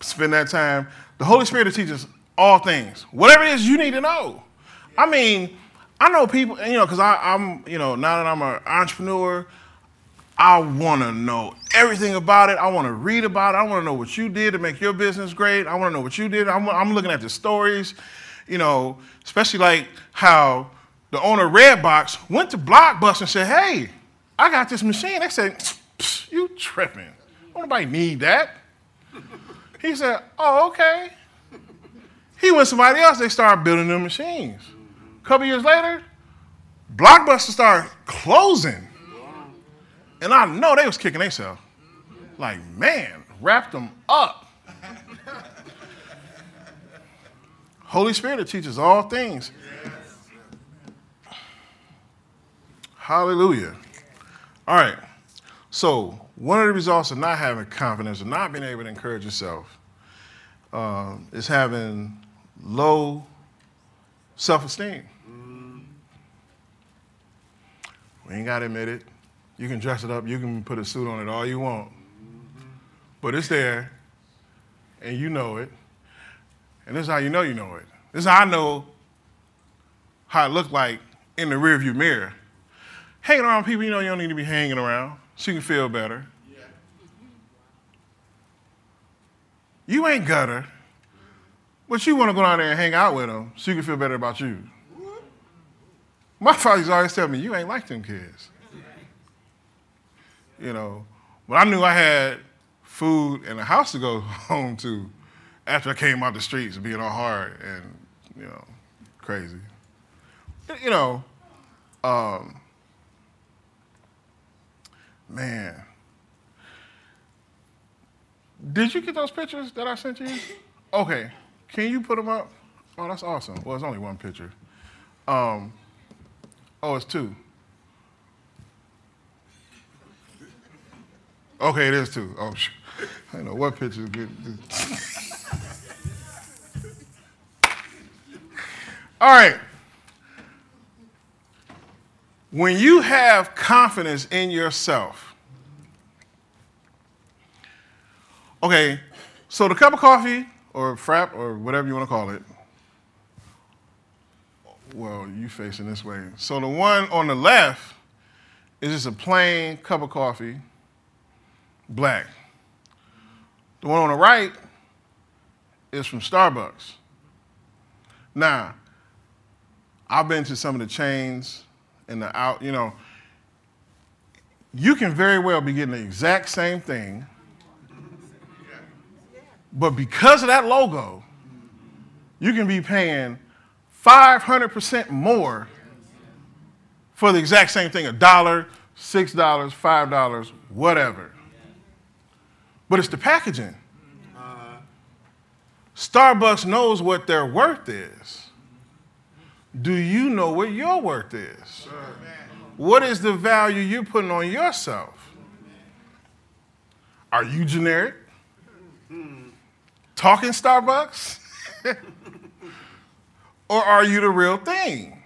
Spend that time. The Holy Spirit will teach us all things, whatever it is you need to know. I mean, I know people, you know, because I'm, you know, now that I'm an entrepreneur, I want to know everything about it. I want to read about it. I want to know what you did to make your business great. I want to know what you did. I'm, I'm looking at the stories, you know, especially like how the owner Redbox went to Blockbuster and said, "Hey, I got this machine." They said, "You tripping? Don't nobody need that." He said, "Oh, okay." He went somebody else. They started building them machines. A couple years later, Blockbuster started closing. And I know they was kicking themselves. Like, man, wrap them up. Holy Spirit that teaches all things. Hallelujah. All right. So, one of the results of not having confidence or not being able to encourage yourself um, is having low self esteem. We ain't got to admit it. You can dress it up, you can put a suit on it all you want. But it's there, and you know it. And this is how you know you know it. This is how I know how it looked like in the rearview mirror. Hanging around people you know you don't need to be hanging around so you can feel better. Yeah. You ain't gutter, but you want to go down there and hang out with them so you can feel better about you. My father's always tell me, you ain't like them kids. You know, but I knew I had food and a house to go (laughs) home to after I came out the streets being all hard and, you know, crazy. You know, um, man. Did you get those pictures that I sent you? (laughs) Okay. Can you put them up? Oh, that's awesome. Well, it's only one picture. Um, oh, it's two. Okay, it is two. Oh, sh- (laughs) I don't know what pictures is (laughs) All right. When you have confidence in yourself, okay, so the cup of coffee or frap or whatever you want to call it, well, you facing this way. So the one on the left is just a plain cup of coffee, black. The one on the right is from Starbucks. Now, I've been to some of the chains and the out, you know, you can very well be getting the exact same thing, but because of that logo, you can be paying 500% more for the exact same thing a dollar, six dollars, five dollars, whatever. But it's the packaging. Uh-huh. Starbucks knows what their worth is. Do you know what your worth is? What is the value you're putting on yourself? Are you generic? Talking Starbucks? (laughs) or are you the real thing?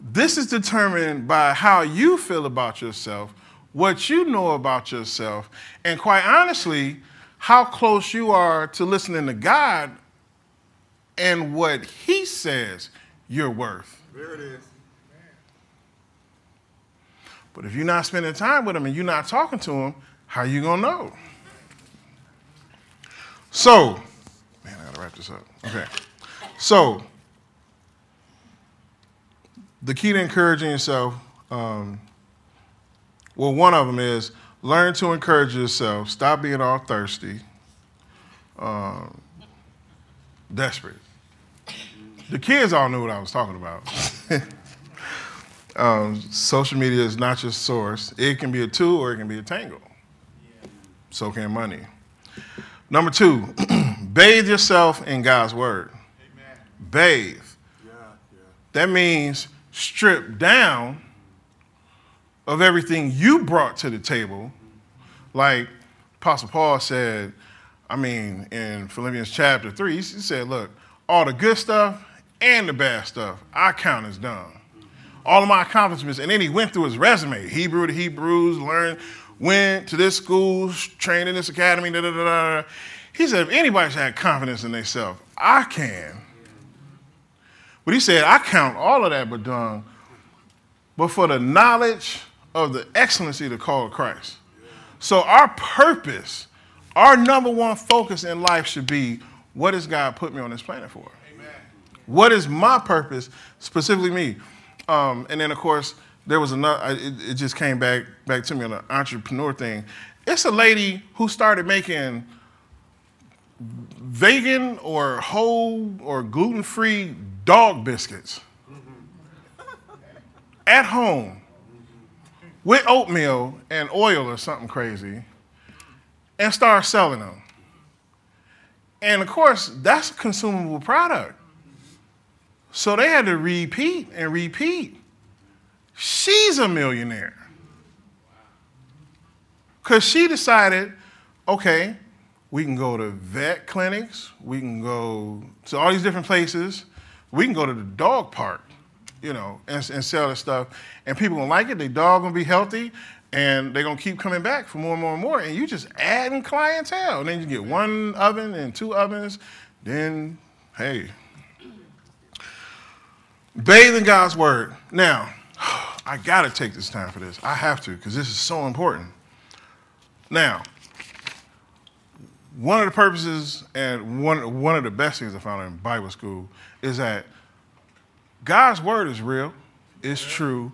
This is determined by how you feel about yourself, what you know about yourself, and quite honestly, how close you are to listening to God and what He says you're worth. There it is. But if you're not spending time with Him and you're not talking to Him, how you gonna know? So, man, I gotta wrap this up. Okay. So, the key to encouraging yourself, um, well, one of them is learn to encourage yourself. Stop being all thirsty, um, desperate. The kids all knew what I was talking about. (laughs) um, social media is not your source. It can be a tool or it can be a tangle. So can money. Number two, (clears throat) bathe yourself in God's word. Amen. Bathe. Yeah, yeah. That means strip down of everything you brought to the table. Like Apostle Paul said, I mean, in Philippians chapter 3, he said, Look, all the good stuff and the bad stuff, I count as done. All of my accomplishments, and then he went through his resume Hebrew to Hebrews, learned, went to this school, trained in this academy, da da da da. He said, If anybody's had confidence in themselves, I can. But he said, I count all of that but done, but for the knowledge of the excellency of the call of Christ. So our purpose, our number one focus in life should be what has God put me on this planet for? What is my purpose, specifically me? Um, and then, of course, there was another. I- It, it just came back back to me on the entrepreneur thing. It's a lady who started making vegan or whole or gluten-free dog biscuits at home with oatmeal and oil or something crazy, and start selling them. And of course, that's a consumable product. So they had to repeat and repeat. She's a millionaire. Because she decided, okay, we can go to vet clinics, we can go to all these different places, we can go to the dog park, you know, and, and sell this stuff. And people gonna like it, their dog gonna be healthy, and they're gonna keep coming back for more and more and more. And you just adding clientele. And then you get one oven and two ovens, then, hey, Bathe in God's word. Now, (sighs) I gotta take this time for this. I have to, because this is so important. Now, one of the purposes and one, one of the best things I found in Bible school is that God's word is real, it's true,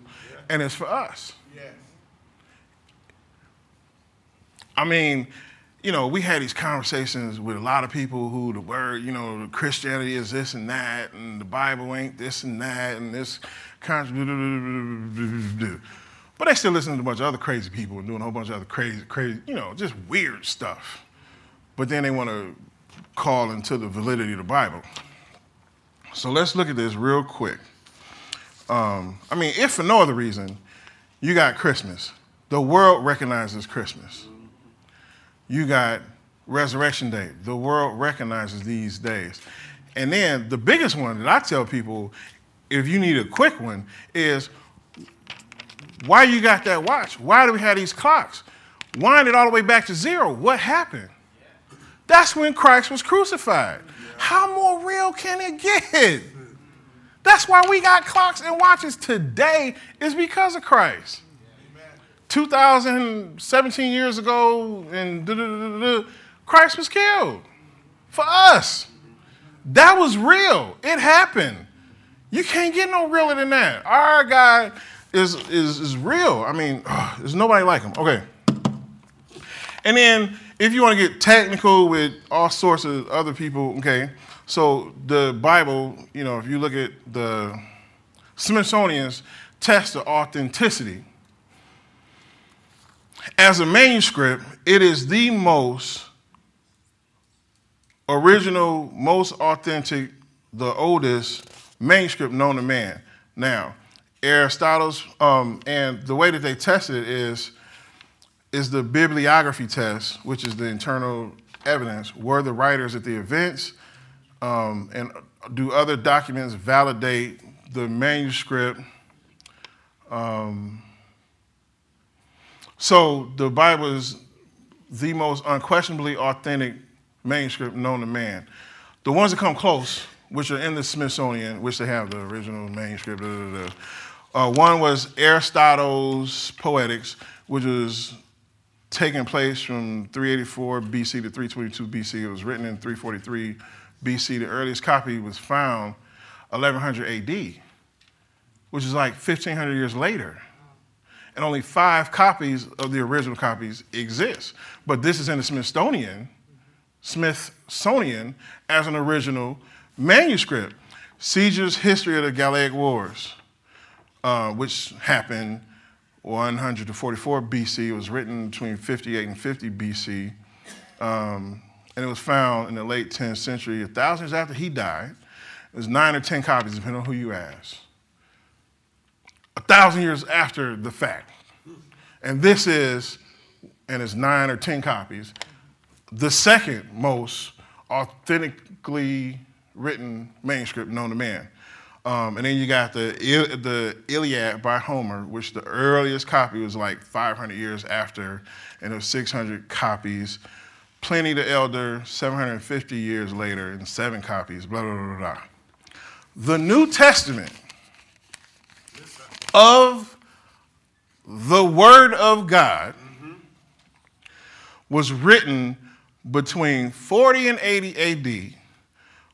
and it's for us. Yes. I mean, you know, we had these conversations with a lot of people who the word, you know, Christianity is this and that, and the Bible ain't this and that, and this con- but they still listen to a bunch of other crazy people and doing a whole bunch of other crazy, crazy, you know, just weird stuff. But then they want to call into the validity of the Bible. So let's look at this real quick. Um, I mean, if for no other reason, you got Christmas. The world recognizes Christmas. You got Resurrection Day. The world recognizes these days. And then the biggest one that I tell people, if you need a quick one, is why you got that watch? Why do we have these clocks? Wind it all the way back to zero. What happened? That's when Christ was crucified. How more real can it get? That's why we got clocks and watches today is because of Christ. 2017 years ago, and Christ was killed for us. That was real. It happened. You can't get no realer than that. Our God is, is, is real. I mean, ugh, there's nobody like him. Okay. And then if you want to get technical with all sorts of other people, okay, so the Bible, you know, if you look at the Smithsonian's test of authenticity, as a manuscript, it is the most original, most authentic, the oldest manuscript known to man. Now, Aristotle's, um, and the way that they tested it is, is the bibliography test, which is the internal evidence. Were the writers at the events, um, and do other documents validate the manuscript? Um, so the Bible is the most unquestionably authentic manuscript known to man. The ones that come close, which are in the Smithsonian, which they have the original manuscript, da, da, da, uh, one was Aristotle's Poetics, which was taking place from 384 BC to 322 BC. It was written in 343 BC. The earliest copy was found 1100 AD, which is like 1500 years later. And only five copies of the original copies exist. But this is in the Smithsonian, Smithsonian as an original manuscript. Caesar's History of the Gallic Wars, uh, which happened 144 BC. It was written between 58 and 50 BC. Um, and it was found in the late 10th century, a thousand years after he died. There's nine or 10 copies, depending on who you ask. Thousand years after the fact. And this is, and it's nine or 10 copies, the second most authentically written manuscript known to man. Um, and then you got the, the Iliad by Homer, which the earliest copy was like 500 years after, and it was 600 copies. Pliny the Elder, 750 years later, and seven copies, blah, blah, blah, blah. The New Testament of the Word of God was written between 40 and 80 AD,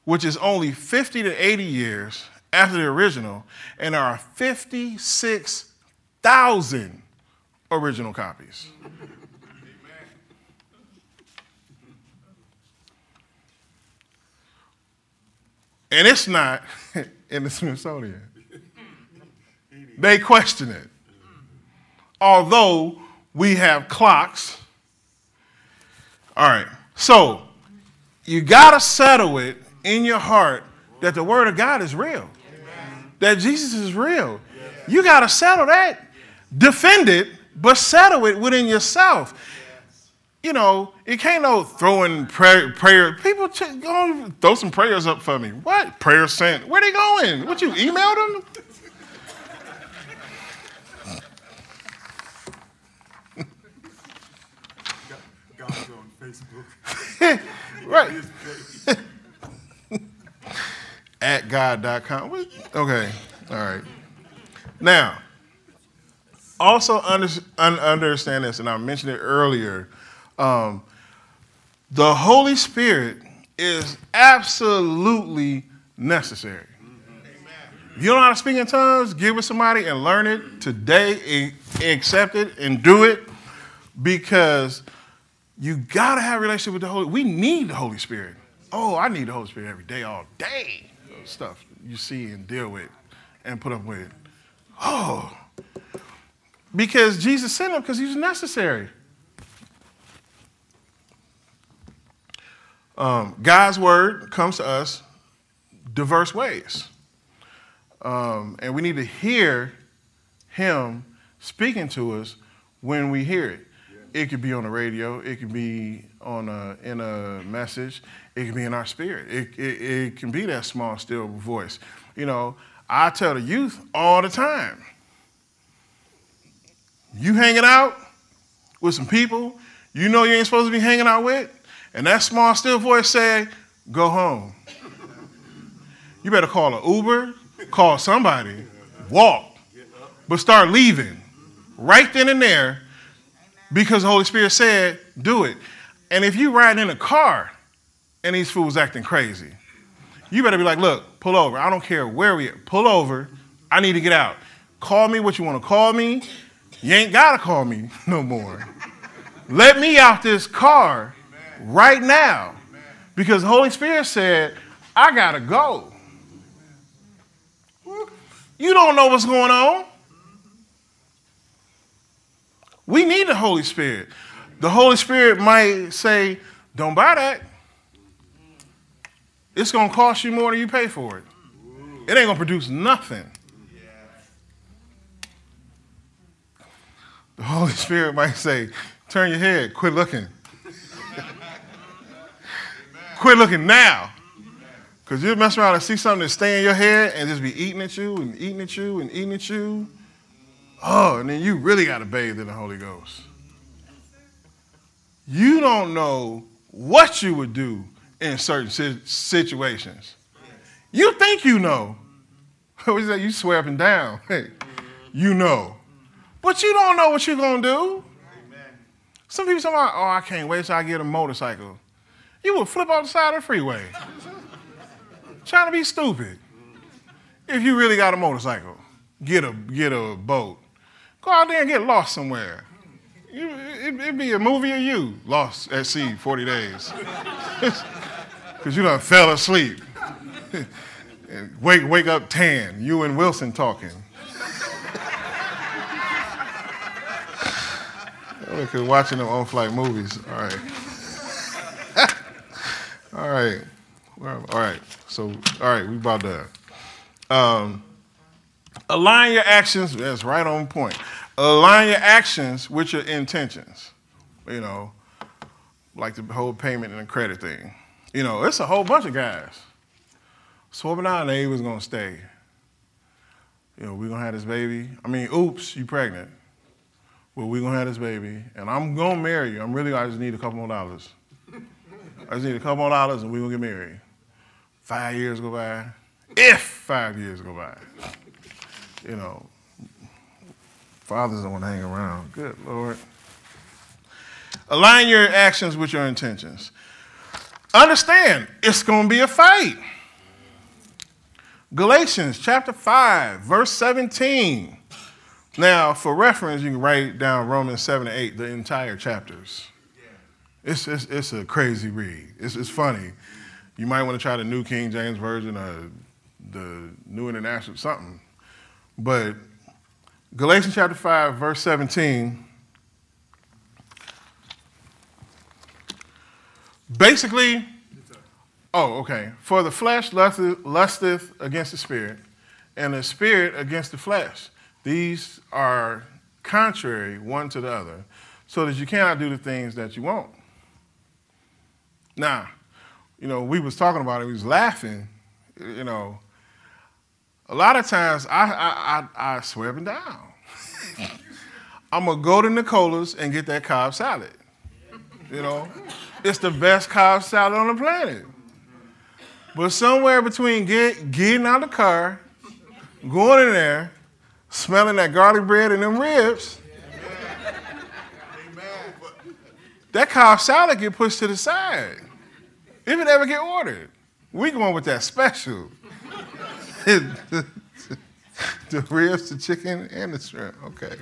which is only 50 to 80 years after the original, and there are 56,000 original copies. And it's not (laughs) in the Smithsonian. They question it. Although we have clocks. All right. So you got to settle it in your heart that the Word of God is real, that Jesus is real. You got to settle that. Defend it, but settle it within yourself. You know, it can't no throwing prayer. prayer. People ch- go throw some prayers up for me. What prayer sent? Where they going? What you emailed them? On (laughs) Facebook. right. (laughs) At God.com. Okay. All right. Now, also under, un- understand this, and I mentioned it earlier. Um, the Holy Spirit is absolutely necessary. You don't know how to speak in tongues, give it somebody and learn it today, e- accept it and do it because you gotta have a relationship with the Holy. We need the Holy Spirit. Oh, I need the Holy Spirit every day, all day. Stuff you see and deal with and put up with. Oh, because Jesus sent him because he was necessary. Um, God's word comes to us diverse ways. Um, and we need to hear him speaking to us when we hear it. It could be on the radio, it could be on a, in a message, it could be in our spirit. It, it, it can be that small, still voice. You know, I tell the youth all the time you hanging out with some people you know you ain't supposed to be hanging out with, and that small, still voice say, go home. You better call an Uber, call somebody, walk, but start leaving right then and there because the Holy Spirit said, do it. And if you ride in a car and these fools acting crazy, you better be like, look, pull over. I don't care where we are. Pull over. I need to get out. Call me what you want to call me. You ain't got to call me (laughs) no more. Let me out this car right now. Because the Holy Spirit said, I got to go. You don't know what's going on. We need the Holy Spirit. The Holy Spirit might say, Don't buy that. It's going to cost you more than you pay for it. It ain't going to produce nothing. The Holy (laughs) Spirit might say, Turn your head, quit looking. quit looking now. Because you mess around and see something that stay in your head and just be eating at you and eating at you and eating at you. Oh, and then you really got to bathe in the Holy Ghost. You don't know what you would do in certain situations. You think you know. (laughs) What is that? You swear up and down. (laughs) Hey, you know. But you don't know what you're going to do. Some people say, oh, I can't wait till I get a motorcycle. You would flip off the side of the freeway. (laughs) Trying to be stupid. If you really got a motorcycle, get a, get a boat. Go out there and get lost somewhere. You, it, would be a movie of you lost at sea 40 days. (laughs) Because you done fell asleep. (laughs) and wake, wake up tan, you and Wilson talking. (laughs) Because watching them on flight movies. All right. all right. All right. So, all right, we about done. Um, align your actions. That's right on point. Align your actions with your intentions. You know, like the whole payment and credit thing. You know, it's a whole bunch of guys swapping out and was gonna stay. You know, we're gonna have this baby. I mean, oops, you pregnant. Well, we're gonna have this baby, and I'm gonna marry you. I'm really, I just need a couple more dollars. I just need a couple more dollars and we're gonna get married. Five years go by. If five years go by. You know, fathers don't want to hang around. Good Lord. Align your actions with your intentions. Understand, it's going to be a fight. Galatians chapter 5, verse 17. Now, for reference, you can write down Romans 7 and 8, the entire chapters. It's, it's, it's a crazy read. It's, it's funny. You might want to try the New King James Version or the New International, something. But Galatians chapter 5, verse 17. Basically, oh, okay. For the flesh lusteth, lusteth against the spirit, and the spirit against the flesh. These are contrary one to the other, so that you cannot do the things that you want. Now, you know, we was talking about it, we was laughing, you know. A lot of times I I, I, I swear them down. (laughs) I'm gonna go to Nicola's and get that Cobb salad. You know, it's the best Cobb salad on the planet. But somewhere between get, getting out of the car, going in there, smelling that garlic bread and them ribs, that Cobb salad get pushed to the side. If it ever get ordered, we going with that special. The ribs, the chicken, and the shrimp. Okay.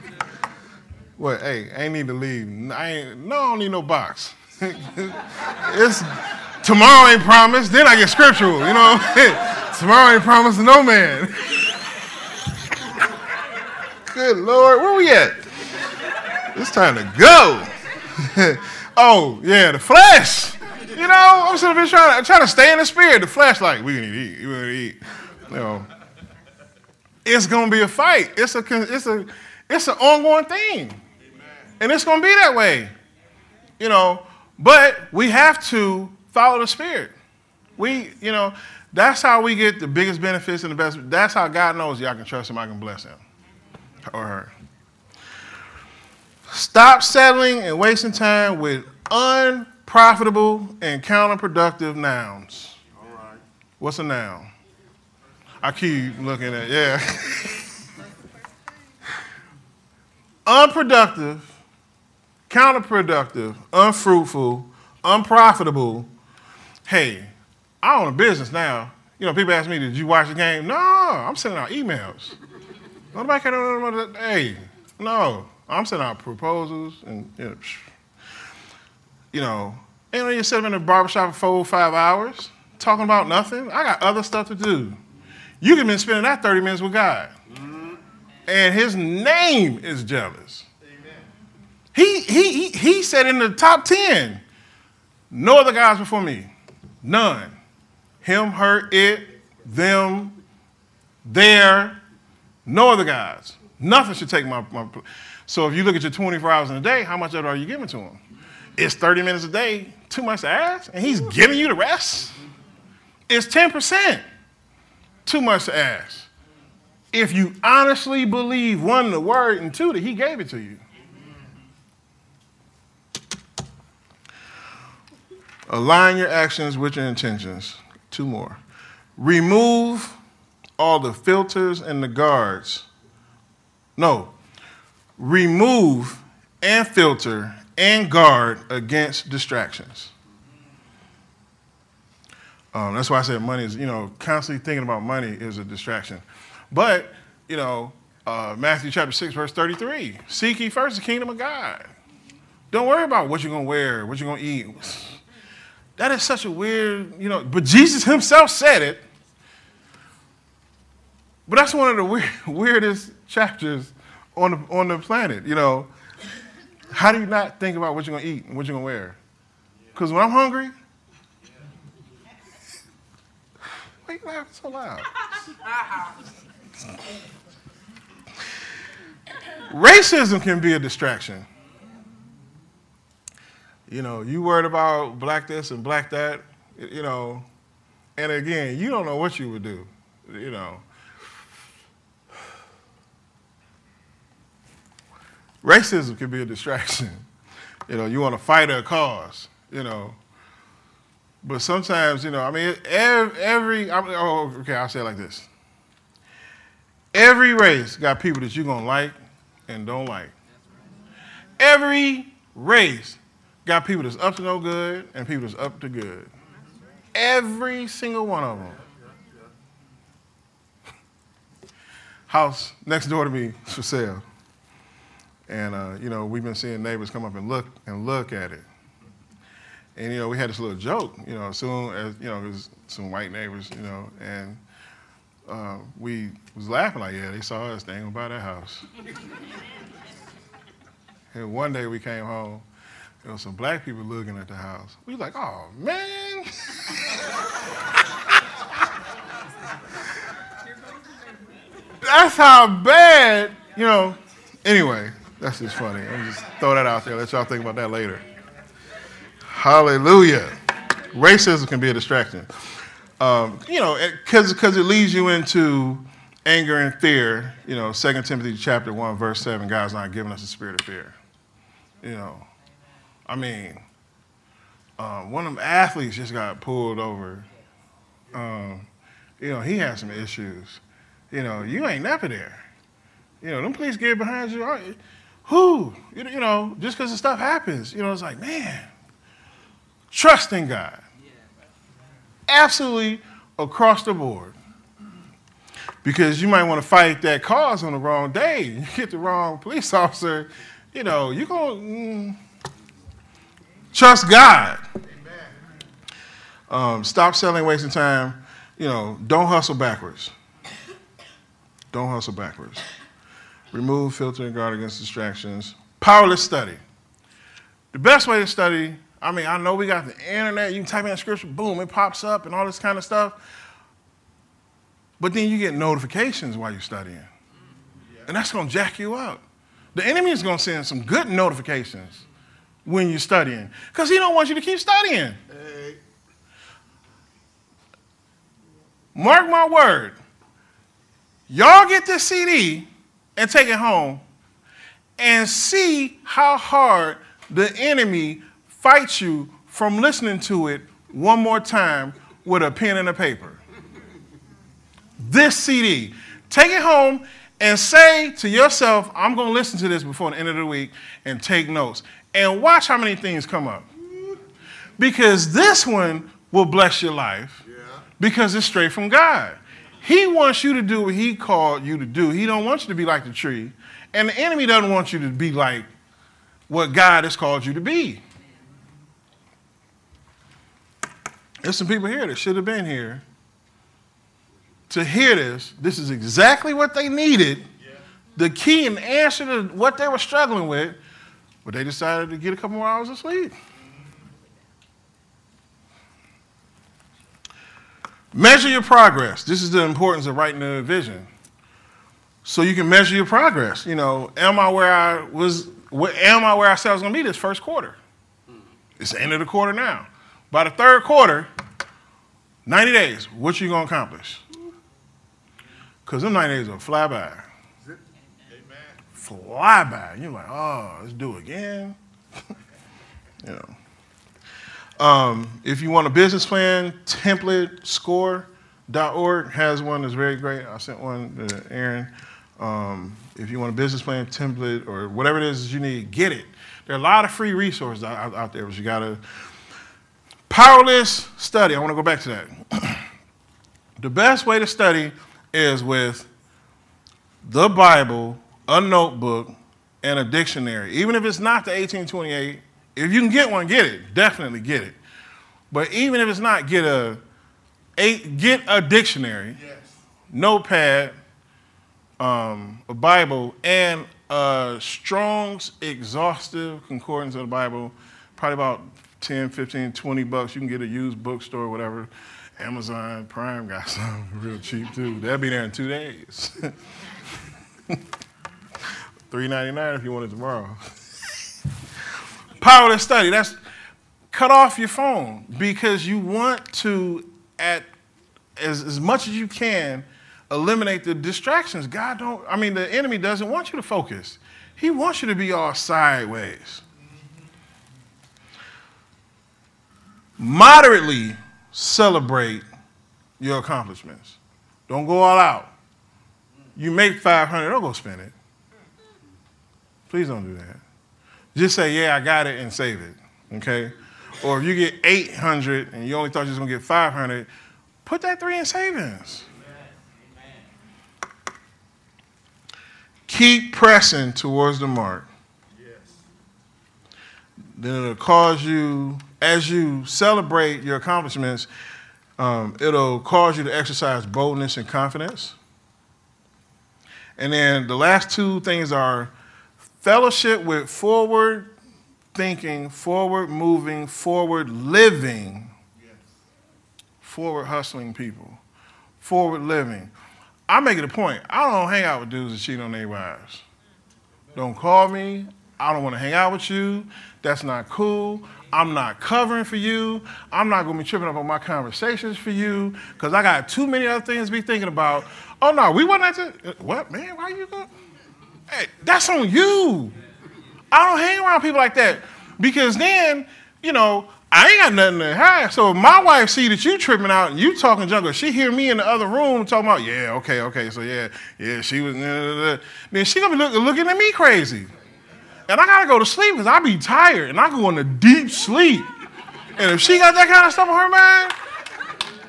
Well, hey, I ain't need to leave. I ain't, no, I don't need no box. (laughs) it's tomorrow ain't promised. Then I get scriptural. You know, (laughs) tomorrow ain't promised no man. (laughs) Good Lord, where we at? It's time to go. oh yeah, the flesh. You know, I'm there trying to trying to stay in the spirit. The flesh, like we gonna eat, we gonna eat. You know, it's gonna be a fight. It's a it's a it's an ongoing thing, Amen. and it's gonna be that way. You know, but we have to follow the spirit. We, you know, that's how we get the biggest benefits and the best. That's how God knows y'all can trust Him. I can bless Him or her. Stop settling and wasting time with unprofitable and counterproductive nouns. All right. What's a noun? I keep looking at, yeah. (laughs) Unproductive, counterproductive, unfruitful, unprofitable. Hey, I own a business now. You know, people ask me, did you watch the game? No, I'm sending out emails. Nobody about that. Hey, no, I'm sending out proposals and, you know, you know, and you sit in the barbershop for four or five hours talking about nothing. I got other stuff to do. You can be spending that 30 minutes with God. And his name is jealous. He, he, he, he said in the top 10, no other gods before me. None. Him, her, it, them, there, no other gods. Nothing should take my, my So if you look at your 24 hours in a day, how much of it are you giving to him? It's 30 minutes a day, too much to ask, and he's giving you the rest? It's 10%. Too much to ask. If you honestly believe, one, the word, and two, that he gave it to you. Align your actions with your intentions. Two more. Remove all the filters and the guards. No. Remove and filter and guard against distractions. Um, that's why I said money is, you know, constantly thinking about money is a distraction. But, you know, uh, Matthew chapter 6, verse 33 Seek ye first the kingdom of God. Don't worry about what you're going to wear, what you're going to eat. That is such a weird, you know, but Jesus himself said it. But that's one of the weird, (laughs) weirdest chapters on the, on the planet, you know. How do you not think about what you're going to eat and what you're going to wear? Because when I'm hungry, why are you laughing so loud? (laughs) Racism can be a distraction. You know, you worried about black this and black that, you know, and again, you don't know what you would do, you know. Racism can be a distraction. (laughs) You know, you want to fight a cause, you know. But sometimes, you know, I mean, every, every I mean, oh, okay, I'll say it like this. Every race got people that you're going to like and don't like. Every race got people that's up to no good and people that's up to good. Every single one of them. (laughs) House next door to me is for sale. And, uh, you know, we've been seeing neighbors come up and look and look at it. And, you know, we had this little joke, you know, soon as, you know, there's some white neighbors, you know, and uh, we was laughing like, yeah, they saw us, gonna buy that house. (laughs) and one day we came home, there was some black people looking at the house. We was like, oh, man. (laughs) That's how bad, you know. Anyway, that's just funny. I'm just throw that out there. Let y'all think about that later. Hallelujah. Racism can be a distraction. Um, you know, because it leads you into anger and fear. You know, 2 Timothy chapter 1, verse 7, God's not giving us a spirit of fear. You know, I mean, um, one of them athletes just got pulled over. Um, you know, he had some issues. You know, you ain't never there. You know, them police get behind you. Who? You know, just because the stuff happens, you know, it's like, man, trust in God. Absolutely across the board. Because you might want to fight that cause on the wrong day. (laughs) You get the wrong police officer, you know, you're going to mm, trust God. Um, stop selling, wasting time. You know, don't hustle backwards. Don't hustle backwards. Remove, filter, and guard against distractions. Powerless study. The best way to study, I mean, I know we got the internet, you can type in scripture, boom, it pops up and all this kind of stuff. But then you get notifications while you're studying. And that's going to jack you up. The enemy is going to send some good notifications when you're studying because he don't want you to keep studying. Mark my word. Y'all get this CD and take it home and see how hard the enemy fights you from listening to it one more time with a pen and a paper. This CD. Take it home and say to yourself, I'm going to listen to this before the end of the week and take notes. And watch how many things come up. Because this one will bless your life. because it's straight from God. He wants you to do what he called you to do. He don't want you to be like the tree. And the enemy doesn't want you to be like what God has called you to be. There's some people here that should have been here to hear this. This is exactly what they needed. The key and answer to what they were struggling with, but they decided to get a couple more hours of sleep. Measure your progress. This is the importance of writing a vision. So you can measure your progress. You know, am I where I was, am I where I said I was going to be this first quarter? Hmm. It's the end of the quarter now. By the third quarter, 90 days, what you to accomplish? Because them 90 days will fly by. Fly by. You're like, oh, let's do it again. (laughs) you know. Um, if you want a business plan, template has one that's very great. I sent one to Aaron. Um, if you want a business plan, template, or whatever it is you need, get it. There are a lot of free resources out, out there, but you got to. Powerless study. I want to go back to that. (clears throat) the best way to study is with the Bible, a notebook, and a dictionary. Even if it's not the 1828 if you can get one, get it. Definitely get it. But even if it's not, get a, a get a dictionary, yes. notepad, um, a Bible, and a Strong's exhaustive concordance of the Bible. Probably about 10, 15, 20 bucks. You can get a used bookstore, whatever. Amazon Prime got (laughs) some real cheap too. That'll be there in two days. (laughs) Three ninety nine if you want it tomorrow. (laughs) Powerless study. That's cut off your phone because you want to, at as, as much as you can, eliminate the distractions. God don't, I mean, the enemy doesn't want you to focus. He wants you to be all sideways. Moderately celebrate your accomplishments. Don't go all out. You make 500, don't go spend it. Please don't do that. Just say, yeah, I got it and save it, okay? Or if you get 800 and you only thought you was gonna get 500, put that three in savings. Amen. Keep pressing towards the mark. Yes. Then it'll cause you, as you celebrate your accomplishments, um, it'll cause you to exercise boldness and confidence. And then the last two things are Fellowship with forward thinking, forward moving, forward living, yes. forward hustling people, forward living. I make it a point. I don't hang out with dudes that cheat on their wives. Don't call me. I don't want to hang out with you. That's not cool. I'm not covering for you. I'm not going to be tripping up on my conversations for you because I got too many other things to be thinking about. Oh, no, we wasn't at the, uh, what, man? Why you going? Hey, that's on you. I don't hang around people like that because then, you know, I ain't got nothing to hide. So if my wife see that you tripping out and you talking junk, or she hear me in the other room talking about, yeah, okay, okay, so yeah, yeah, she was, then she gonna be look, looking at me crazy. And I gotta go to sleep because I be tired and I go into deep sleep. And if she got that kind of stuff on her mind,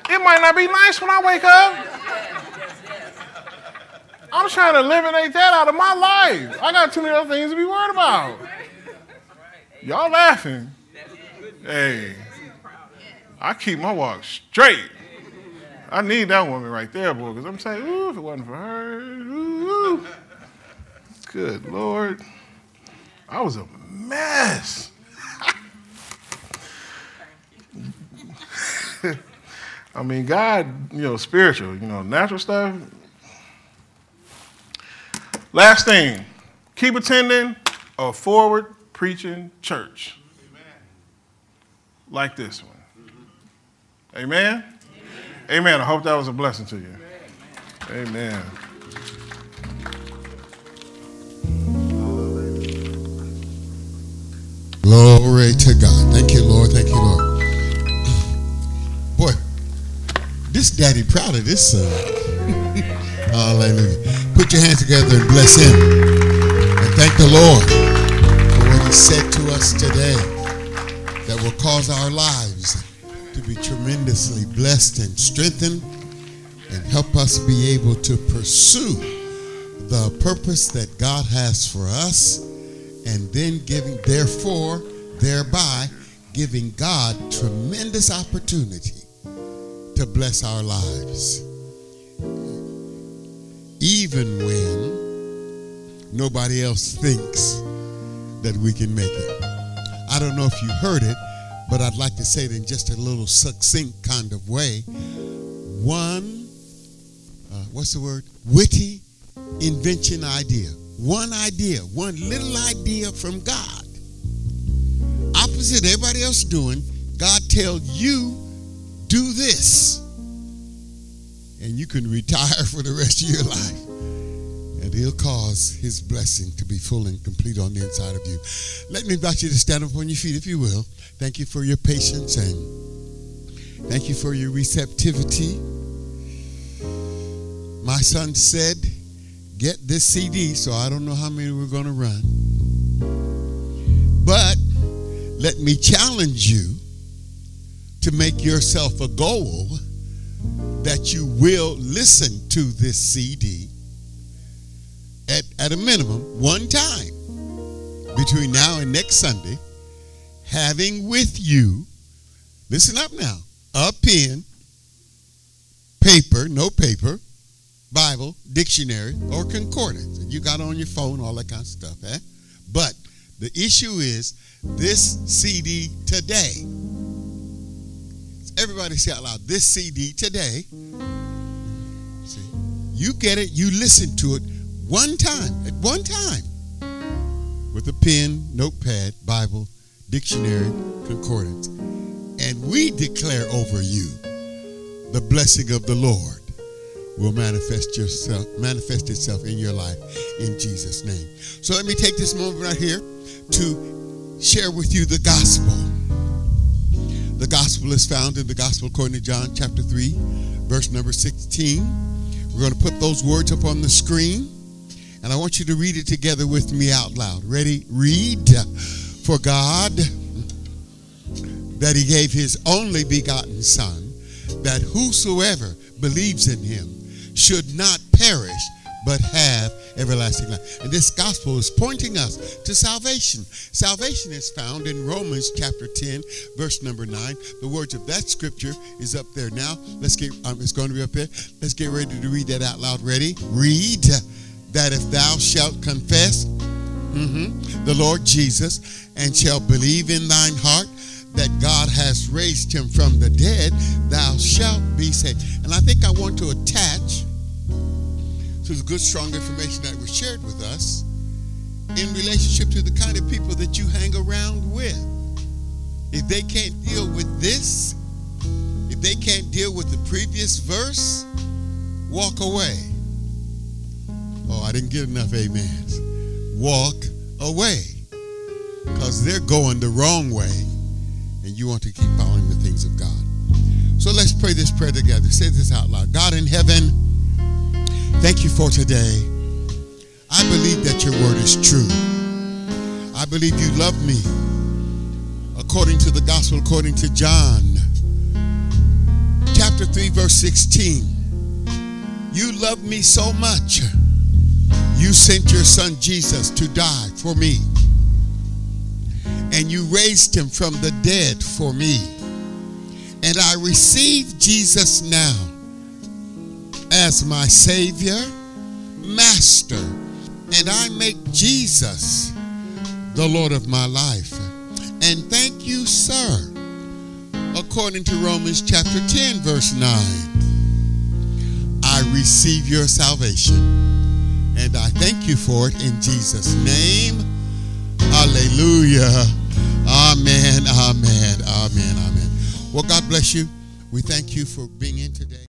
it might not be nice when I wake up. I'm trying to eliminate that out of my life. I got too many other things to be worried about. Y'all laughing. Hey, I keep my walk straight. I need that woman right there, boy, because I'm saying, ooh, if it wasn't for her, ooh, good Lord. I was a mess. (laughs) I mean, God, you know, spiritual, you know, natural stuff, Last thing, keep attending a forward preaching church Amen. like this one. Mm-hmm. Amen? Amen? Amen. I hope that was a blessing to you. Amen. Glory to God. Thank you, Lord. Thank you, Lord. Boy, this daddy proud of this son. (laughs) Hallelujah. Put your hands together and bless him. And thank the Lord for what he said to us today that will cause our lives to to be tremendously blessed and strengthened and help us be able to pursue the purpose that God has for us and then giving, therefore, thereby giving God tremendous opportunity to bless our lives. Even when nobody else thinks that we can make it. I don't know if you heard it, but I'd like to say it in just a little succinct kind of way. One, uh, what's the word? Witty invention idea. One idea, one little idea from God. Opposite everybody else doing, God tell you, do this. And you can retire (laughs) for the rest of your life. And he'll cause his blessing to be full and complete on the inside of you. Let me invite you to stand up on your feet, if you will. Thank you for your patience and thank you for your receptivity. My son said, Get this CD, so I don't know how many we're going to run. But let me challenge you to make yourself a goal that you will listen to this CD at, at a minimum one time between now and next Sunday, having with you, listen up now, a pen, paper, no paper, Bible, dictionary, or concordance. You got on your phone, all that kind of stuff, eh? But the issue is this CD today. Everybody say out loud, this CD today. See, you get it, you listen to it one time, at one time, with a pen, notepad, Bible, dictionary, concordance. And we declare over you the blessing of the Lord will manifest yourself manifest itself in your life in Jesus name. So let me take this moment right here to share with you the gospel. The gospel is found in the gospel according to John chapter 3 verse number 16. We're going to put those words up on the screen and I want you to read it together with me out loud. Ready? Read. For God that he gave his only begotten son that whosoever believes in him should not perish, but have everlasting life. And this gospel is pointing us to salvation. Salvation is found in Romans chapter 10, verse number 9. The words of that scripture is up there now. Let's get um, it's going to be up there. Let's get ready to read that out loud. Ready? Read that if thou shalt confess mm-hmm, the Lord Jesus and shalt believe in thine heart that God has raised him from the dead, thou shalt be saved. And I think I want to attach to the good, strong information that was shared with us in relationship to the kind of people that you hang around with. If they can't deal with this, if they can't deal with the previous verse, walk away. Oh, I didn't get enough amens. Walk away. Because they're going the wrong way, and you want to keep following the things of God. So let's pray this prayer together. Say this out loud God in heaven, Thank you for today. I believe that your word is true. I believe you love me. According to the gospel, according to John, chapter 3, verse 16. You love me so much. You sent your son Jesus to die for me. And you raised him from the dead for me. And I receive Jesus now as my Savior, Master, and I make Jesus the Lord of my life. And thank you, sir, according to Romans chapter 10, verse 9. I receive your salvation, and I thank you for it in Jesus' name. Hallelujah. Amen, amen, amen, amen. Well, God bless you. We thank you for being in today.